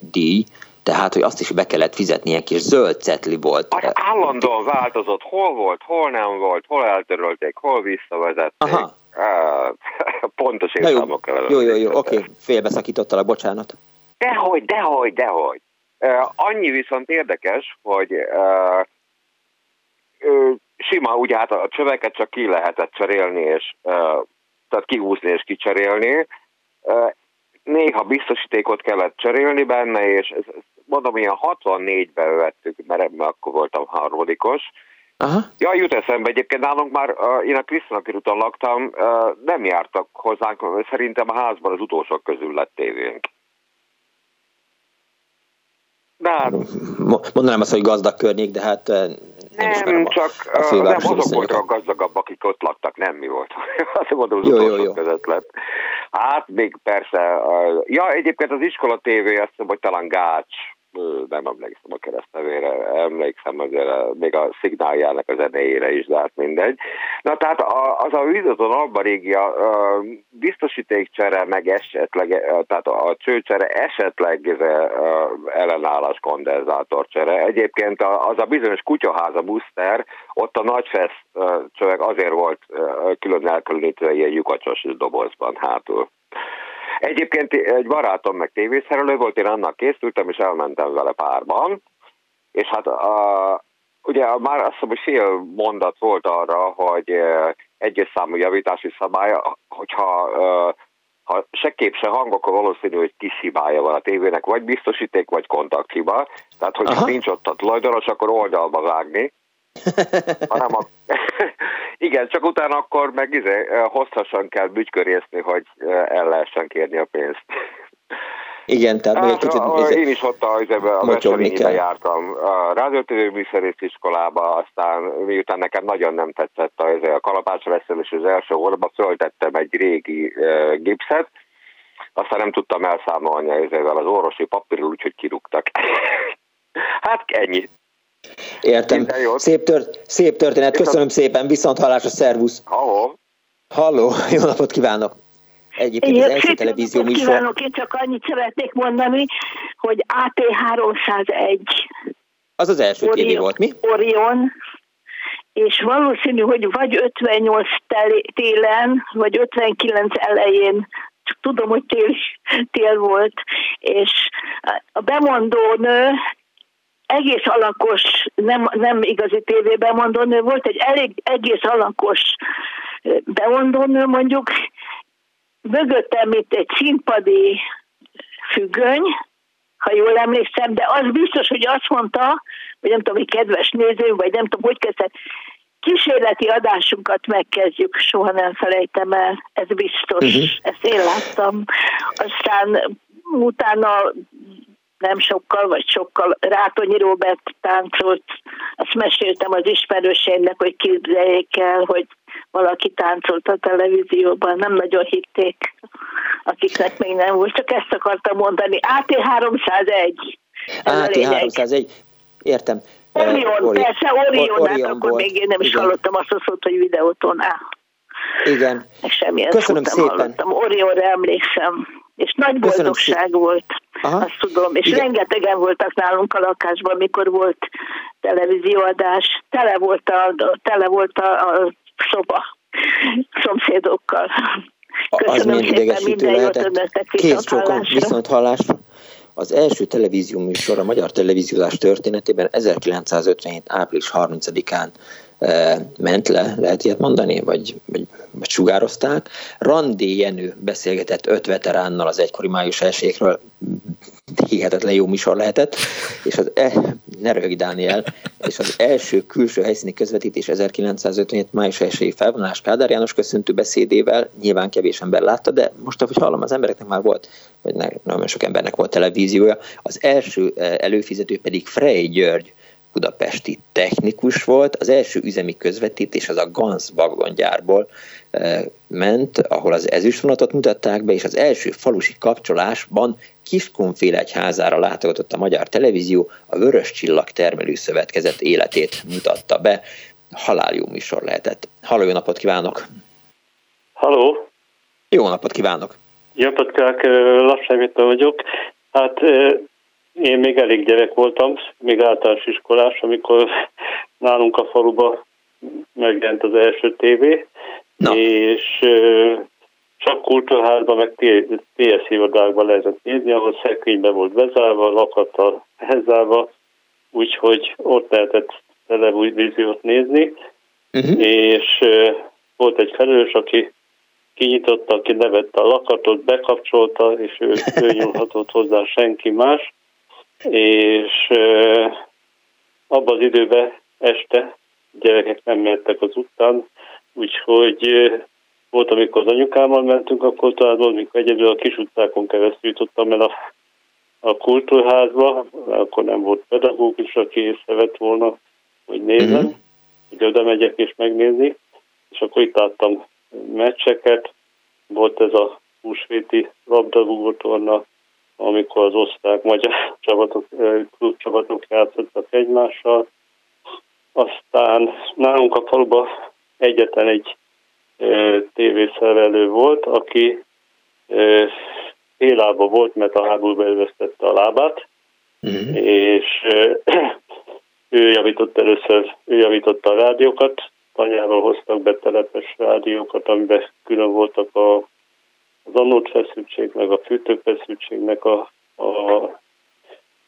tehát, hogy azt is be kellett fizetni, ilyen kis zöld cetli volt. Hát állandóan változott, hol volt, hol nem volt, hol eltörölték, hol visszavezették. Aha. Pontos értelmokkal. Jó, jó, jó, jó, oké, okay. félbeszakítottalak, bocsánat. Dehogy, dehogy, dehogy. Uh, annyi viszont érdekes, hogy uh, sima, ugye hát a csöveket csak ki lehetett cserélni, és tehát kihúzni és kicserélni. Néha biztosítékot kellett cserélni benne, és mondom, ilyen 64-ben vettük, mert akkor voltam harmadikos. Aha. Ja, jut eszembe, egyébként nálunk már, én a Krisztina körúton laktam, nem jártak hozzánk, szerintem a házban az utolsók közül lett tévénk. De hát... Mondanám azt, hogy gazdag környék, de hát nem, nem csak a, a nem azok voltak a gazdagabb, akik ott laktak, nem mi volt. Azt mondom, az jó, jó, jó. között lett. Hát még persze, ja egyébként az iskola tévé, azt mondom, hogy talán Gács nem emlékszem a keresztnevére, emlékszem azért még a szignáljának a zenéjére is, de hát mindegy. Na tehát az a Vizaton Alba régia biztosítékcsere, meg esetleg, tehát a csőcsere, esetleg ellenállás kondenzátorcsere. Egyébként az a bizonyos kutyaháza buszter, ott a nagyfest csöveg azért volt külön elkülönítve ilyen lyukacsos dobozban hátul. Egyébként egy barátom meg tévészerelő volt, én annak készültem, és elmentem vele párban, és hát a, ugye már azt hiszem, hogy fél mondat volt arra, hogy egyes számú javítási szabály, hogyha ha se kép, se hang, akkor valószínű, hogy kis hibája van a tévének, vagy biztosíték, vagy kontakthiba. Tehát, hogy nincs ott a tulajdonos, akkor oldalba vágni. hanem a... Igen, csak utána akkor meg izé, hosszasan kell bütykörészni, hogy el lehessen kérni a pénzt. Igen, tehát hát, még egy kicsit... A, én is ott a, a Veselénybe jártam a rádiótérő műszerész iskolába, aztán miután nekem nagyon nem tetszett a, a kalapács és az első órába, föltettem egy régi uh, gipszet, aztán nem tudtam elszámolni ezzel az orvosi papírról, úgyhogy kirúgtak. hát ennyi. Értem. Szép, tört, szép történet. Köszönöm szépen. Viszont hallásra, szervusz. Halló. Halló. Jó napot kívánok. Egyébként az első televízió műsor... Kívánok, én csak annyit szeretnék mondani, hogy AT301. Az az első Orion, tévé volt, mi? Orion, és valószínű, hogy vagy 58 télen, vagy 59 elején csak tudom, hogy tél, tél volt, és a bemondó nő egész alakos, nem, nem igazi tévébemondónő, volt egy elég egész alakos bemondónő mondjuk, mögöttem itt egy színpadi függöny, ha jól emlékszem, de az biztos, hogy azt mondta, hogy nem tudom, hogy kedves néző, vagy nem tudom, hogy kezdett, kísérleti adásunkat megkezdjük, soha nem felejtem el, ez biztos, uh-huh. ezt én láttam. Aztán utána nem sokkal, vagy sokkal Rátonyi Robert táncolt, azt meséltem az ismerőseimnek, hogy képzeljék el, hogy valaki táncolt a televízióban, nem nagyon hitték, akiknek még nem volt, csak ezt akartam mondani. AT301. AT301, értem. Orion, Ori- persze, Orion, Or- Orion hát akkor még én nem is Igen. hallottam azt a szót, hogy videóton áll. Igen. Semmilyen Köszönöm szépen. Hallottam. Orionra emlékszem és nagy boldogság volt, Aha. azt tudom, és Igen. rengetegen voltak nálunk a lakásban, mikor volt televízióadás, tele volt a, tele volt a, a szoba szomszédokkal. Köszönöm az szépen, minden jót önöknek viszont viszont hallásra. Az első televízió műsor a magyar televíziózás történetében 1957. április 30-án ment le, lehet ilyet mondani, vagy, vagy, vagy sugározták. Randé Jenő beszélgetett öt veteránnal az egykori május elségről, hihetetlen jó műsor lehetett, és az, e, ne röhög Dániel, és az első külső helyszíni közvetítés 1957. május 1 felvonás Kádár János köszöntő beszédével, nyilván kevés ember látta, de most, ahogy hallom, az embereknek már volt, vagy nagyon sok embernek volt televíziója, az első előfizető pedig Frey György, budapesti technikus volt. Az első üzemi közvetítés az a Gans vagongyárból eh, ment, ahol az ezüstvonatot mutatták be, és az első falusi kapcsolásban Kiskunfélegyházára látogatott a Magyar Televízió, a Vörös Csillag Termelő Szövetkezet életét mutatta be. Halál jó műsor lehetett. Halló, jó napot kívánok! Halló! Jó napot kívánok! Jó napot kívánok, Lassai vagyok. Hát én még elég gyerek voltam, még általános iskolás, amikor nálunk a faluba megjelent az első tévé, Na. és csak kultúrházban, meg TS irodákban lehetett nézni, ahol szekrénybe volt bezárva, lakattal hezálva, úgyhogy ott lehetett televíziót nézni, uh-huh. és volt egy felelős, aki kinyitotta, aki nevette a lakatot, bekapcsolta, és ő, ő nyúlhatott hozzá senki más, és abban az időben este gyerekek nem mehettek az után, úgyhogy volt, amikor az anyukámmal mentünk, akkor talán volt, amikor egyedül a kis utcákon keresztül jutottam el a, a kultúrházba, akkor nem volt pedagógus, aki észrevett volna, hogy nézem, uh-huh. hogy oda megyek és megnézni, és akkor itt láttam meccseket, volt ez a húsvéti labdarúgótorna, amikor az osztrák magyar csapatok, klubcsapatok játszottak egymással. Aztán nálunk a faluban egyetlen egy tévészerelő volt, aki félába volt, mert a háborúba elvesztette a lábát, mm-hmm. és ő javított először, ő javította a rádiókat, tanyáról hoztak be telepes rádiókat, amiben külön voltak a az feszültség, meg a fűtőfeszültségnek a, a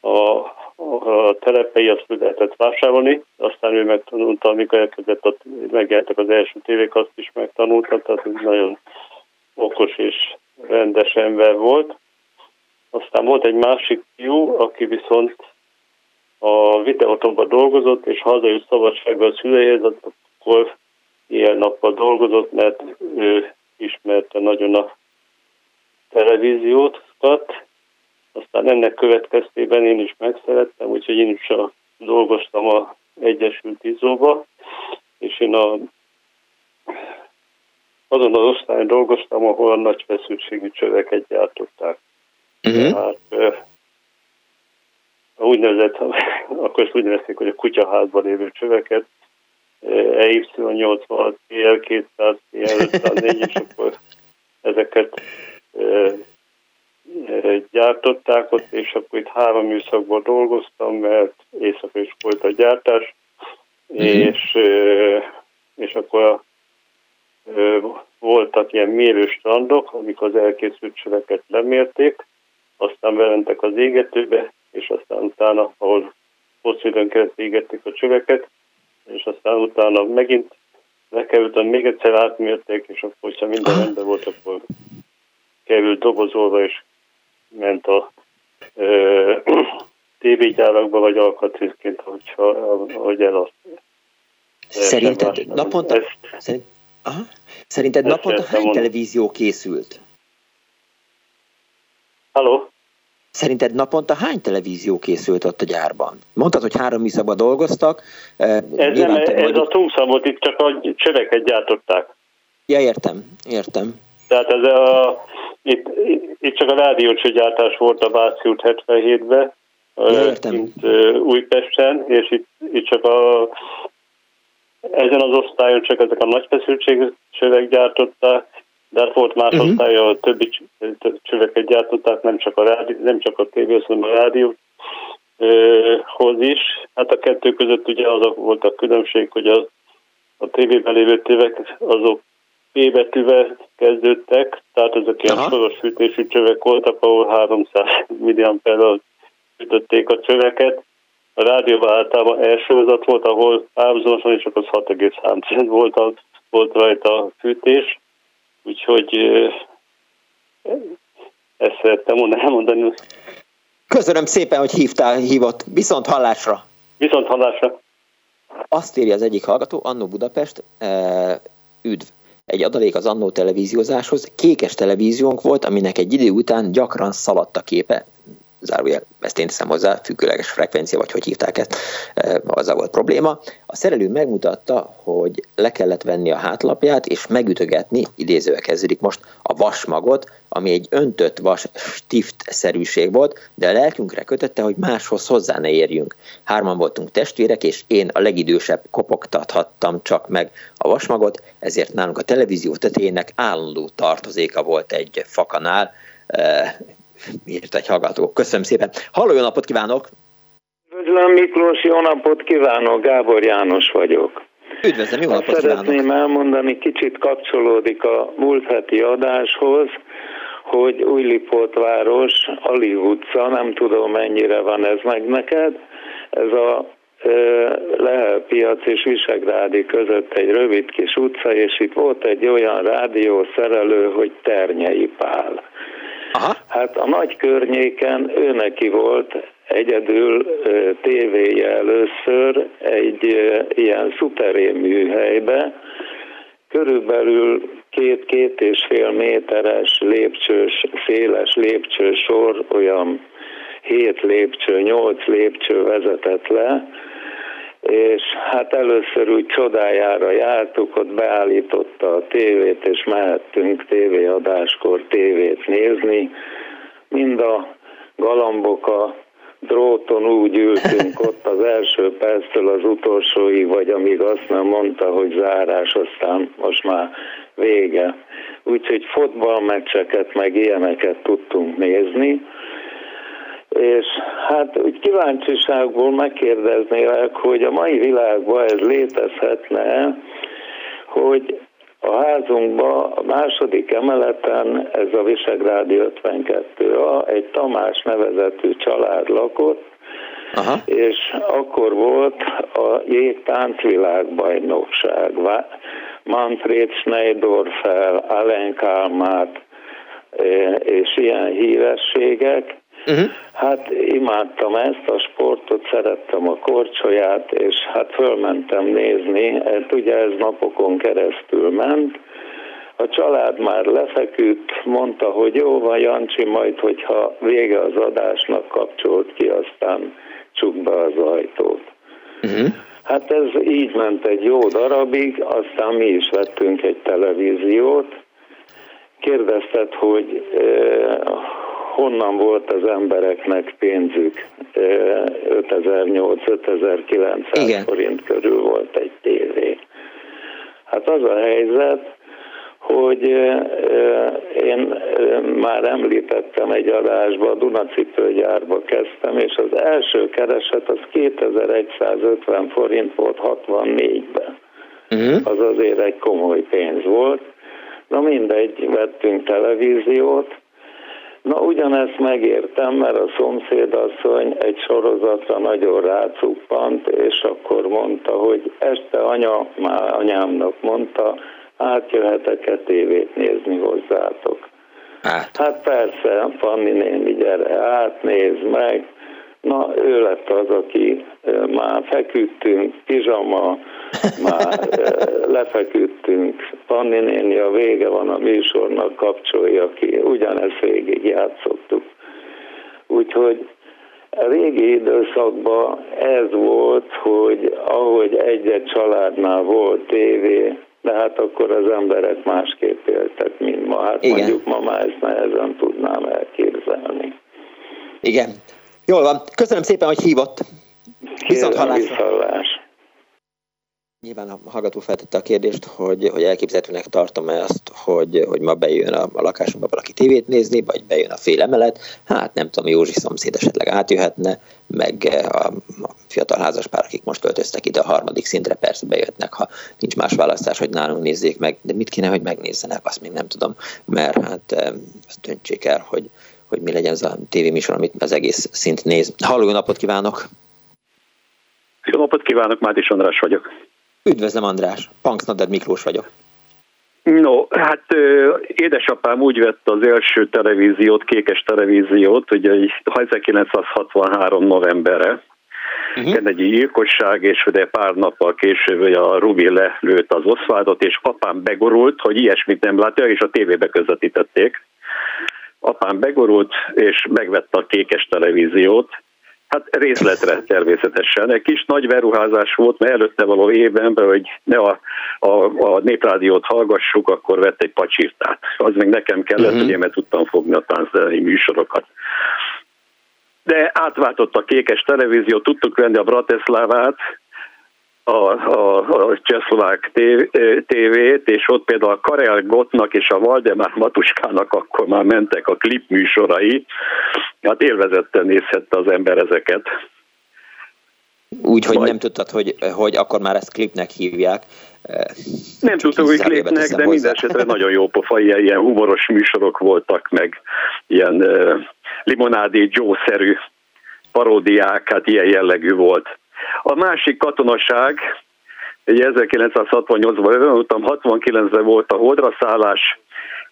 a, a telepei azt lehetett vásárolni, aztán ő megtanulta, amikor elkezdett, ott megjelentek az első tévék, azt is megtanulta, tehát nagyon okos és rendes ember volt. Aztán volt egy másik fiú, aki viszont a videótonban dolgozott, és hazajött szabadságban a szüleihez, akkor ilyen nappal dolgozott, mert ő ismerte nagyon a televíziót, aztán ennek következtében én is megszerettem, úgyhogy én is a, dolgoztam a Egyesült Izóba, és én a, azon az osztályon dolgoztam, ahol a nagy feszültségű csöveket gyártották. Uh-huh. Tehát a úgynevezett, akkor ezt úgy nevezték, hogy a kutyaházban lévő csöveket, EY86, PL200, PL504, és akkor ezeket gyártották ott, és akkor itt három műszakban dolgoztam, mert éjszaka is volt a gyártás, mm-hmm. és, és akkor voltak ilyen mérőstrandok, amikor az elkészült csöveket lemérték, aztán bementek az égetőbe, és aztán utána, ahol hosszú időn keresztül égették a csöveket, és aztán utána megint lekerültem, még egyszer átmérték, és akkor, hogyha minden rendben volt, akkor került dobozolva, és ment a ö, tévégyárakba, vagy alkatrészként, hogyha, ahogy azt. Szerinted naponta, ezt, szerint, aha, szerinted ezt naponta hány mondani. televízió készült? Halló? Szerinted naponta hány televízió készült ott a gyárban? Mondtad, hogy három műszakban dolgoztak. Ez, nem, ez vagy... a túlszám volt, itt csak a csöveket gyártották. Ja, értem, értem. Tehát ez a, itt, itt csak a rádiócsőgyártás volt a Váci út 77-ben, mint Újpesten, és itt, itt csak a ezen az osztályon csak ezek a nagy feszültségű csövek gyártották, de hát volt más uh-huh. osztály, a többi csöveket gyártották, nem csak a, rádió, nem csak a tévé, hanem a rádió hoz is. Hát a kettő között ugye az volt a különbség, hogy az, a tévében lévő tévek azok P betűvel kezdődtek, tehát ezek ilyen soros fűtésű csövek voltak, ahol 300 milliamperrel fűtötték a csöveket. A rádióban általában elsőzat volt, ahol párhuzamosan és akkor 6,3 volt, a, volt rajta a fűtés. Úgyhogy ezt szerettem volna elmondani. Köszönöm szépen, hogy hívtál, hívott. Viszont hallásra! Viszont hallásra! Azt írja az egyik hallgató, Annó Budapest, üdv! Egy adalék az annó televíziózáshoz. Kékes televíziónk volt, aminek egy idő után gyakran szaladt a képe, zárójel, ezt én teszem hozzá, függőleges frekvencia, vagy hogy hívták ezt, e, azzal volt probléma. A szerelő megmutatta, hogy le kellett venni a hátlapját, és megütögetni, idézővel kezdődik most, a vasmagot, ami egy öntött vas stift-szerűség volt, de a lelkünkre kötötte, hogy máshoz hozzá ne érjünk. Hárman voltunk testvérek, és én a legidősebb kopogtathattam csak meg a vasmagot, ezért nálunk a televízió tetejének állandó tartozéka volt egy fakanál, e, írt egy hallgató. Köszönöm szépen. Halló, jó napot kívánok! Üdvözlöm Miklós, jó napot kívánok, Gábor János vagyok. Üdvözlöm, jó napot Szeretném kívánok. elmondani, kicsit kapcsolódik a múlt heti adáshoz, hogy Újlipótváros, Ali utca, nem tudom mennyire van ez meg neked, ez a Lehel piac és Visegrádi között egy rövid kis utca, és itt volt egy olyan rádiószerelő, hogy Ternyei Pál. Aha. Hát a nagy környéken ő neki volt egyedül tévéje először egy ilyen szuterén műhelybe, körülbelül két-két és fél méteres lépcsős, széles lépcsősor, olyan hét lépcső, nyolc lépcső vezetett le, és hát először úgy csodájára jártuk, ott beállította a tévét, és mehettünk tévéadáskor tévét nézni. Mind a galambok a dróton úgy ültünk ott az első perctől az utolsóig, vagy amíg azt nem mondta, hogy zárás, aztán most már vége. Úgyhogy fotballmeccseket, meg ilyeneket tudtunk nézni és hát úgy kíváncsiságból megkérdeznélek, hogy a mai világban ez létezhetne, hogy a házunkban a második emeleten ez a Visegrádi 52A, egy Tamás nevezetű család lakott, Aha. és akkor volt a jégtánc világbajnokság. Manfred Schneidorfer, Alain Kalmát és ilyen hírességek. Uh-huh. Hát imádtam ezt a sportot, szerettem a korcsolyát, és hát fölmentem nézni, hát ugye ez napokon keresztül ment, a család már lefeküdt, mondta, hogy jó van Jancsi, majd hogyha vége az adásnak kapcsolt ki, aztán csuk be az ajtót. Uh-huh. Hát ez így ment egy jó darabig, aztán mi is vettünk egy televíziót. Kérdezted, hogy honnan volt az embereknek pénzük. Eh, 5800-5900 forint körül volt egy tévé. Hát az a helyzet, hogy én már említettem egy adásba, a Dunacipőgyárba kezdtem, és az első kereset az 2150 forint volt 64-ben. Uh-huh. Az azért egy komoly pénz volt. Na mindegy, vettünk televíziót, Na ugyanezt megértem, mert a szomszédasszony egy sorozatra nagyon rácuppant, és akkor mondta, hogy este anya, már anyámnak mondta, átjöhetek-e tévét nézni hozzátok. Hát. hát persze, Fanni néni, gyere át, nézd meg. Na, ő lett az, aki már feküdtünk, pizsama, már lefeküdtünk. Fanni néni, a vége van a műsornak, kapcsolja ki. Ugyanezt végig játszottuk. Úgyhogy a régi időszakban ez volt, hogy ahogy egy-egy családnál volt tévé, de hát akkor az emberek másképp éltek, mint ma. Hát Igen. mondjuk ma már ezt nehezen tudnám elképzelni. Igen. Jól van. Köszönöm szépen, hogy hívott. Viszont hallás. Nyilván a hallgató feltette a kérdést, hogy, hogy elképzelhetőnek tartom-e azt, hogy, hogy ma bejön a, a lakásunkba valaki tévét nézni, vagy bejön a fél emelet. Hát nem tudom, Józsi szomszéd esetleg átjöhetne, meg a, a fiatal házaspár, akik most költöztek ide a harmadik szintre, persze bejöhetnek, ha nincs más választás, hogy nálunk nézzék meg, de mit kéne, hogy megnézzenek, azt még nem tudom, mert hát azt döntsék el, hogy, hogy mi legyen ez a tévéműsor, amit az egész szint néz. Halló, napot kívánok! Jó napot kívánok, Mátis András vagyok. Üdvözlöm András, Punksnaded Miklós vagyok. No, hát ö, édesapám úgy vett az első televíziót, kékes televíziót, ugye 1963 novemberre, uh-huh. egy gyilkosság, és ugye pár nappal később a Rubi lelőtt az Oszvádot, és apám begorult, hogy ilyesmit nem látja, és a tévébe közvetítették. Apám begorult, és megvette a kékes televíziót, Hát részletre természetesen. Egy kis nagy beruházás volt, mert előtte való évben, hogy ne a, a, a néprádiót hallgassuk, akkor vett egy pacsirtát. Az meg nekem kellett, uh-huh. hogy én mert tudtam fogni a tánczenei műsorokat. De átváltott a kékes televízió, tudtuk venni a Bratislávát, a, a, a csehszlovák tévét, és ott például a Karel Gottnak és a Valdemár Matuskának akkor már mentek a klip műsorai. Hát élvezetten nézhette az ember ezeket. Úgy, hogy Majd... nem tudtad, hogy, hogy akkor már ezt klipnek hívják. Nem tudtam, hogy klipnek, de minden esetre nagyon jó pofa, ilyen, ilyen humoros műsorok voltak, meg ilyen uh, limonádi Joe-szerű paródiák, hát ilyen jellegű volt. A másik katonaság, egy 1968-ban voltam, 69-ben volt a holdra szállás,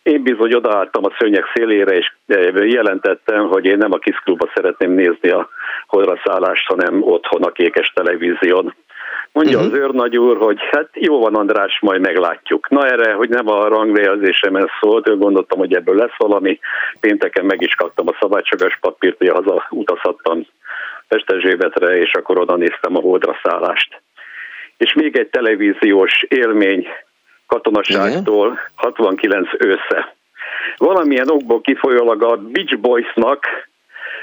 én bizony odaálltam a szőnyek szélére, és jelentettem, hogy én nem a Kiszklubba szeretném nézni a holdra szállást, hanem otthon a kékes televízión. Mondja uh-huh. az őrnagy úr, hogy hát jó van András, majd meglátjuk. Na erre, hogy nem a rangrejelzésemen szólt, ő gondoltam, hogy ebből lesz valami. Pénteken meg is kaptam a szabadságos papírt, hogy haza utazhattam Pesterzsébetre, és akkor oda néztem a holdra szállást. És még egy televíziós élmény katonaságtól 69 ősze. Valamilyen okból kifolyólag a Beach Boysnak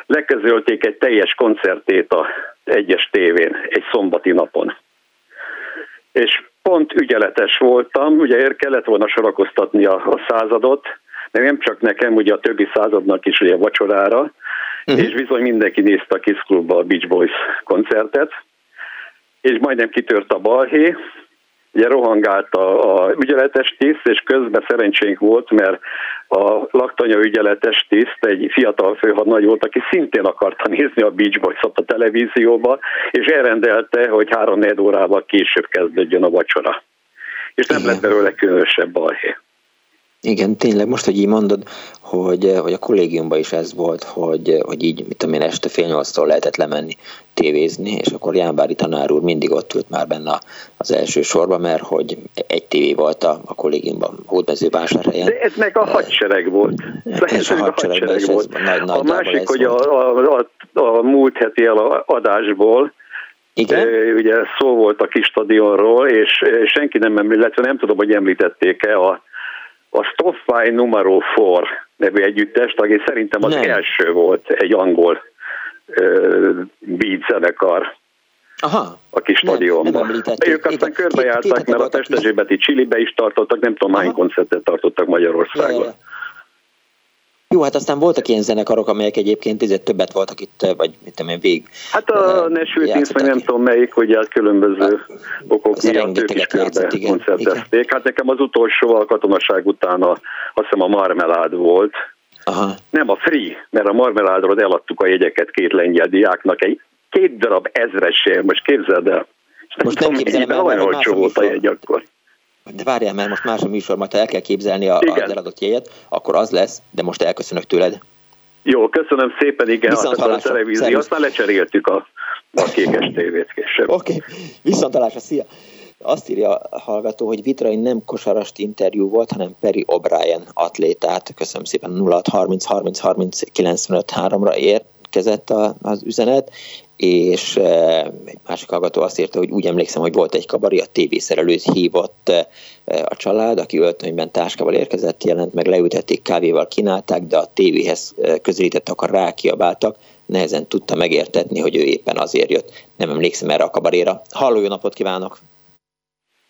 leközölték egy teljes koncertét a egyes tévén egy szombati napon. És pont ügyeletes voltam, ugye kellett volna sorakoztatni a, a századot, nem csak nekem, ugye a többi századnak is ugye vacsorára, uh-huh. és bizony mindenki nézte a Kiss Clubba a Beach Boys koncertet, és majdnem kitört a balhé, ugye rohangált a, a ügyeletes tiszt, és közben szerencsénk volt, mert a laktanya ügyeletes tiszt egy fiatal főhadnagy volt, aki szintén akarta nézni a Beach boys a televízióba, és elrendelte, hogy három négy órával később kezdődjön a vacsora. És nem Igen. lett belőle különösebb balhé. Igen, tényleg most, hogy így mondod, hogy, hogy a kollégiumban is ez volt, hogy, hogy így, mit tudom én, este fél nyolctól lehetett lemenni tévézni, és akkor Jánbári tanár úr mindig ott ült már benne az első sorban, mert hogy egy tévé volt a, a kollégiumban, Hódmezővásárhelyen. De ez meg a hadsereg volt. Ez a hadsereg volt. Ez nagy, nagy a másik, hogy a, a, a, a múlt heti adásból, igen? Ugye szó volt a kis stadionról, és senki nem említett, illetve nem tudom, hogy említették-e a a Stoffy Numero 4 nevű együttest, aki szerintem az Nem. első volt egy angol uh, beat zenekar. Aha. A kis stadionban. Ők aztán körbejártak, mert a Pestezsébeti Csilibe is tartottak, nem tudom hány koncertet tartottak Magyarországon. Ja, ja. Jó, hát aztán voltak ilyen zenekarok, amelyek egyébként ezért többet voltak itt, vagy mit tudom én, vég. Hát a Nesült vagy nem tudom melyik, hogy hát különböző okok miatt ők is körbe koncertezték. Hát nekem az utolsó a katonaság után a, azt hiszem a Marmelád volt. Aha. Nem a Free, mert a Marmeládról eladtuk a jegyeket két lengyel diáknak, egy két darab ezresért, most képzeld el. Most nem képzelem el, olyan olcsó volt a jegy akkor. De várjál, mert most más a műsor, majd ha el kell képzelni a, az eladott jegyet, akkor az lesz, de most elköszönök tőled. Jó, köszönöm szépen, igen, Viszont a televízió, aztán lecseréltük a, a kékes tévét később. Oké, okay. viszont hallásra, szia! Azt írja a hallgató, hogy Vitrai nem kosarast interjú volt, hanem Peri O'Brien atlétát. Köszönöm szépen 0630 30 30 95 3-ra érkezett az üzenet, és egy másik hallgató azt írta, hogy úgy emlékszem, hogy volt egy kabari, a tévészerelőt hívott a család, aki öltönyben táskával érkezett, jelent meg, leültették, kávéval kínálták, de a tévéhez közelített, akkor rákiabáltak, nehezen tudta megértetni, hogy ő éppen azért jött. Nem emlékszem erre a kabaréra. Halló, jó napot kívánok!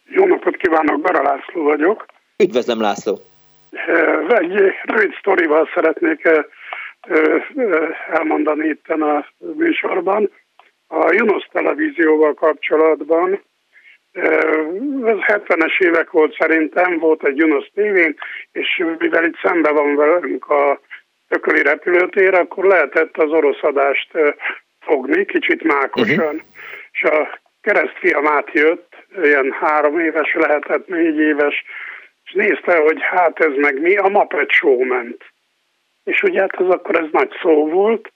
Jó napot kívánok, Bara László vagyok. Üdvözlöm, László! Egy rövid sztorival szeretnék elmondani itt a műsorban. A Junos televízióval kapcsolatban ez 70-es évek volt szerintem, volt egy Junos tévén, és mivel itt szembe van velünk a tököli repülőtér, akkor lehetett az orosz adást fogni, kicsit mákosan. Uh-huh. És a keresztfiam átjött, ilyen három éves lehetett, négy éves, és nézte, hogy hát ez meg mi, a Muppet Show ment és ugye hát az akkor ez nagy szó volt,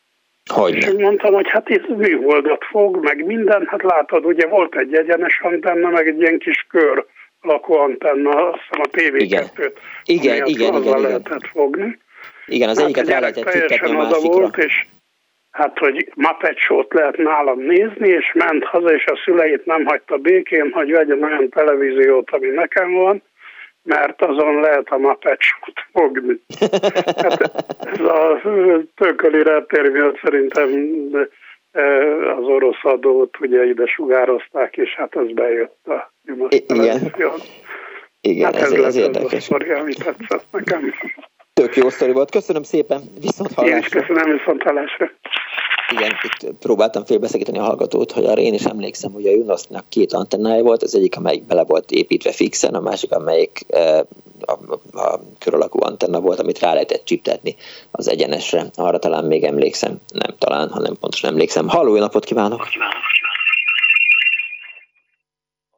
hogy és mondtam, hogy hát itt műholdat fog, meg minden, hát látod, ugye volt egy egyenes antenna, meg egy ilyen kis kör lakó antenna, azt hiszem a TV2-t. Igen, igen, igen, igen, lehetett fogni. Igen, az hát egyiket rá lehetett teljesen oda volt, és hát, hogy Show-t lehet nálam nézni, és ment haza, és a szüleit nem hagyta békén, hogy vegyen olyan televíziót, ami nekem van, mert azon lehet a mapecsot fogni. Hát ez a tököli reptér miatt szerintem az orosz adót ugye ide sugározták, és hát az bejött a Igen. Igen, hát ez, ez, ez érdekes. a sztori, ami tetszett nekem. Tök jó sztori volt. Köszönöm szépen, viszont hallásra. Én is köszönöm, viszont hallásra. Igen, itt próbáltam félbeszakítani a hallgatót, hogy arra én is emlékszem, hogy a Junosnak két antennája volt, az egyik, amelyik bele volt építve fixen, a másik, amelyik e, a, a kör alakú antenna volt, amit rá lehetett csiptetni az egyenesre. Arra talán még emlékszem, nem talán, hanem pontosan emlékszem. Halló, jó napot kívánok!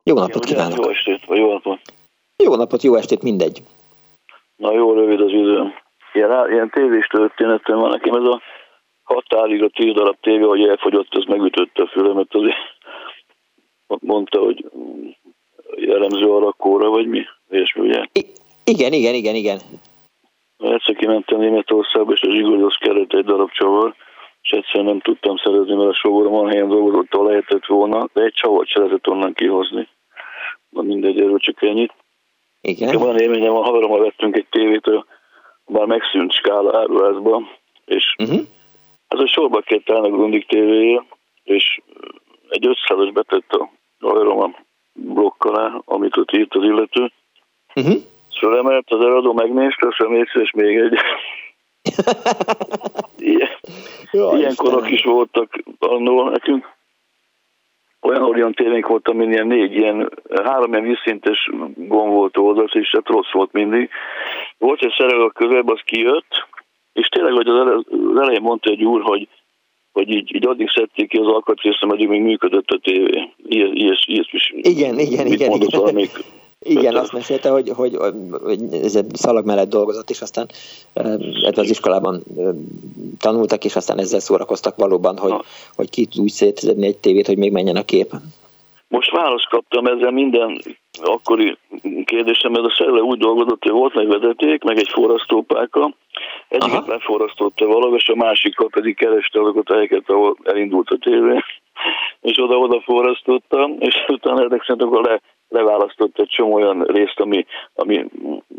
Jó napot kívánok! Jó estét, vagy jó napot! Jó napot, jó estét, mindegy. Na jó, rövid az idő. Ilyen, ilyen tévés történetem van nekem, ez a határig a tíz darab tévé, hogy elfogyott, ez megütötte a fülemet, azért mondta, hogy jellemző a rakóra, vagy mi? És ugye? I- igen, igen, igen, igen. Egyszer kimentem Németországba, és a zsigorhoz kellett egy darab csavar, és egyszerűen nem tudtam szerezni, mert a sógorom van helyen dolgozott, ahol lehetett volna, de egy csavart se lehetett onnan kihozni. Na mindegy, erről csak ennyit. Igen. Van élményem, a haverommal vettünk egy tévét a már megszűnt skála áruházba, és uh-huh. Ez a sorba kért állni a Grundig tévéje, és egy 500-as betett a haverom a blokk alá, amit ott írt az illető. Uh-huh. Fölemelt az eladó, megnézte, azt és még egy. Ilyen, Jó, ilyenkorok is voltak annól nekünk. Olyan tévénk volt, amin ilyen négy, ilyen, három ilyen vízszintes gomb volt oldalt, és hát rossz volt mindig. Volt egy szerelő a közelebb, az kijött, és tényleg, hogy az elején mondta egy úr, hogy hogy így, így addig szedték ki az alkatrészre, ameddig még működött a tévé. Ilyes, ilyes, ilyes is. Igen, igen, igen. igen. Igen, azt mesélte, hogy, hogy, hogy ez egy szalag mellett dolgozott, és aztán ebben az iskolában tanultak, és aztán ezzel szórakoztak valóban, hogy, hogy ki úgy szétszedni egy tévét, hogy még menjen a kép. Most választ kaptam ezzel minden akkori kérdésem, mert a szerelő úgy dolgozott, hogy volt egy vezeték, meg egy forrasztópáka, egyiket leforrasztotta valahogy, és a másikkal pedig kereste azokat a helyeket, ahol elindult a tévé, és oda-oda forrasztotta, és utána ezek szerint akkor le, leválasztott egy csomó olyan részt, ami, ami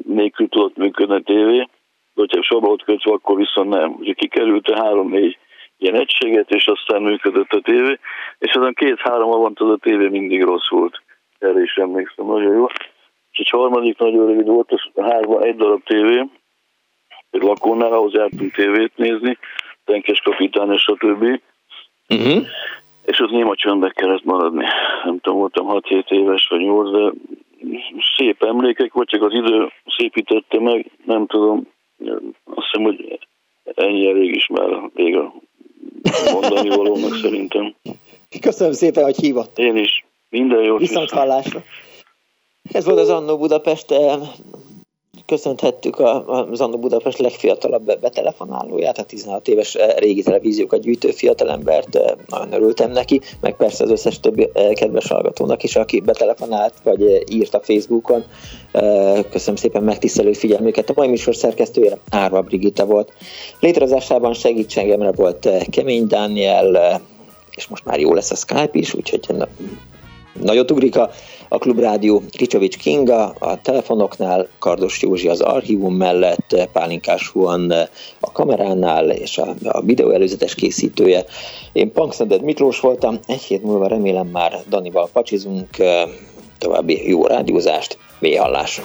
nélkül tudott működni a tévé, de hogyha sorba volt kötve, akkor viszont nem. Ugye kikerült a három-négy ilyen egységet, és aztán működött a tévé, és azon két-három avant az a tévé mindig rossz volt. Erre is emlékszem, nagyon jó. És egy harmadik nagyon rövid volt, az a hárma egy darab tévé, egy lakónál, ahhoz jártunk tévét nézni, tenkes kapitány és a többi. Uh-huh. És ott néma csöndbe kellett maradni. Nem tudom, voltam 6-7 éves vagy 8, de szép emlékek vagy, csak az idő szépítette meg, nem tudom, azt hiszem, hogy ennyi elég is már még a mondani valónak szerintem. Köszönöm szépen, hogy hívott. Én is. Minden jót. Viszont hallásra. Ez volt az Annó Budapest köszönthettük az Annó Budapest legfiatalabb betelefonálóját, a 16 éves eh, régi televíziókat gyűjtő fiatalembert, eh, nagyon örültem neki, meg persze az összes többi eh, kedves hallgatónak is, aki betelefonált, vagy írt a Facebookon. Köszönöm szépen megtisztelő figyelmüket. A mai műsor szerkesztője Árva Brigitta volt. Létrehozásában segítségemre volt Kemény Dániel, és most már jó lesz a Skype is, úgyhogy nagyot ugrik a, a Klubrádió, Kicsovics Kinga a telefonoknál, Kardos Józsi az archívum mellett, Pálinkás Huan a kameránál és a, a videó előzetes készítője. Én Punkszended Miklós voltam, egy hét múlva remélem már Danival pacsizunk, további jó rádiózást, véhallás!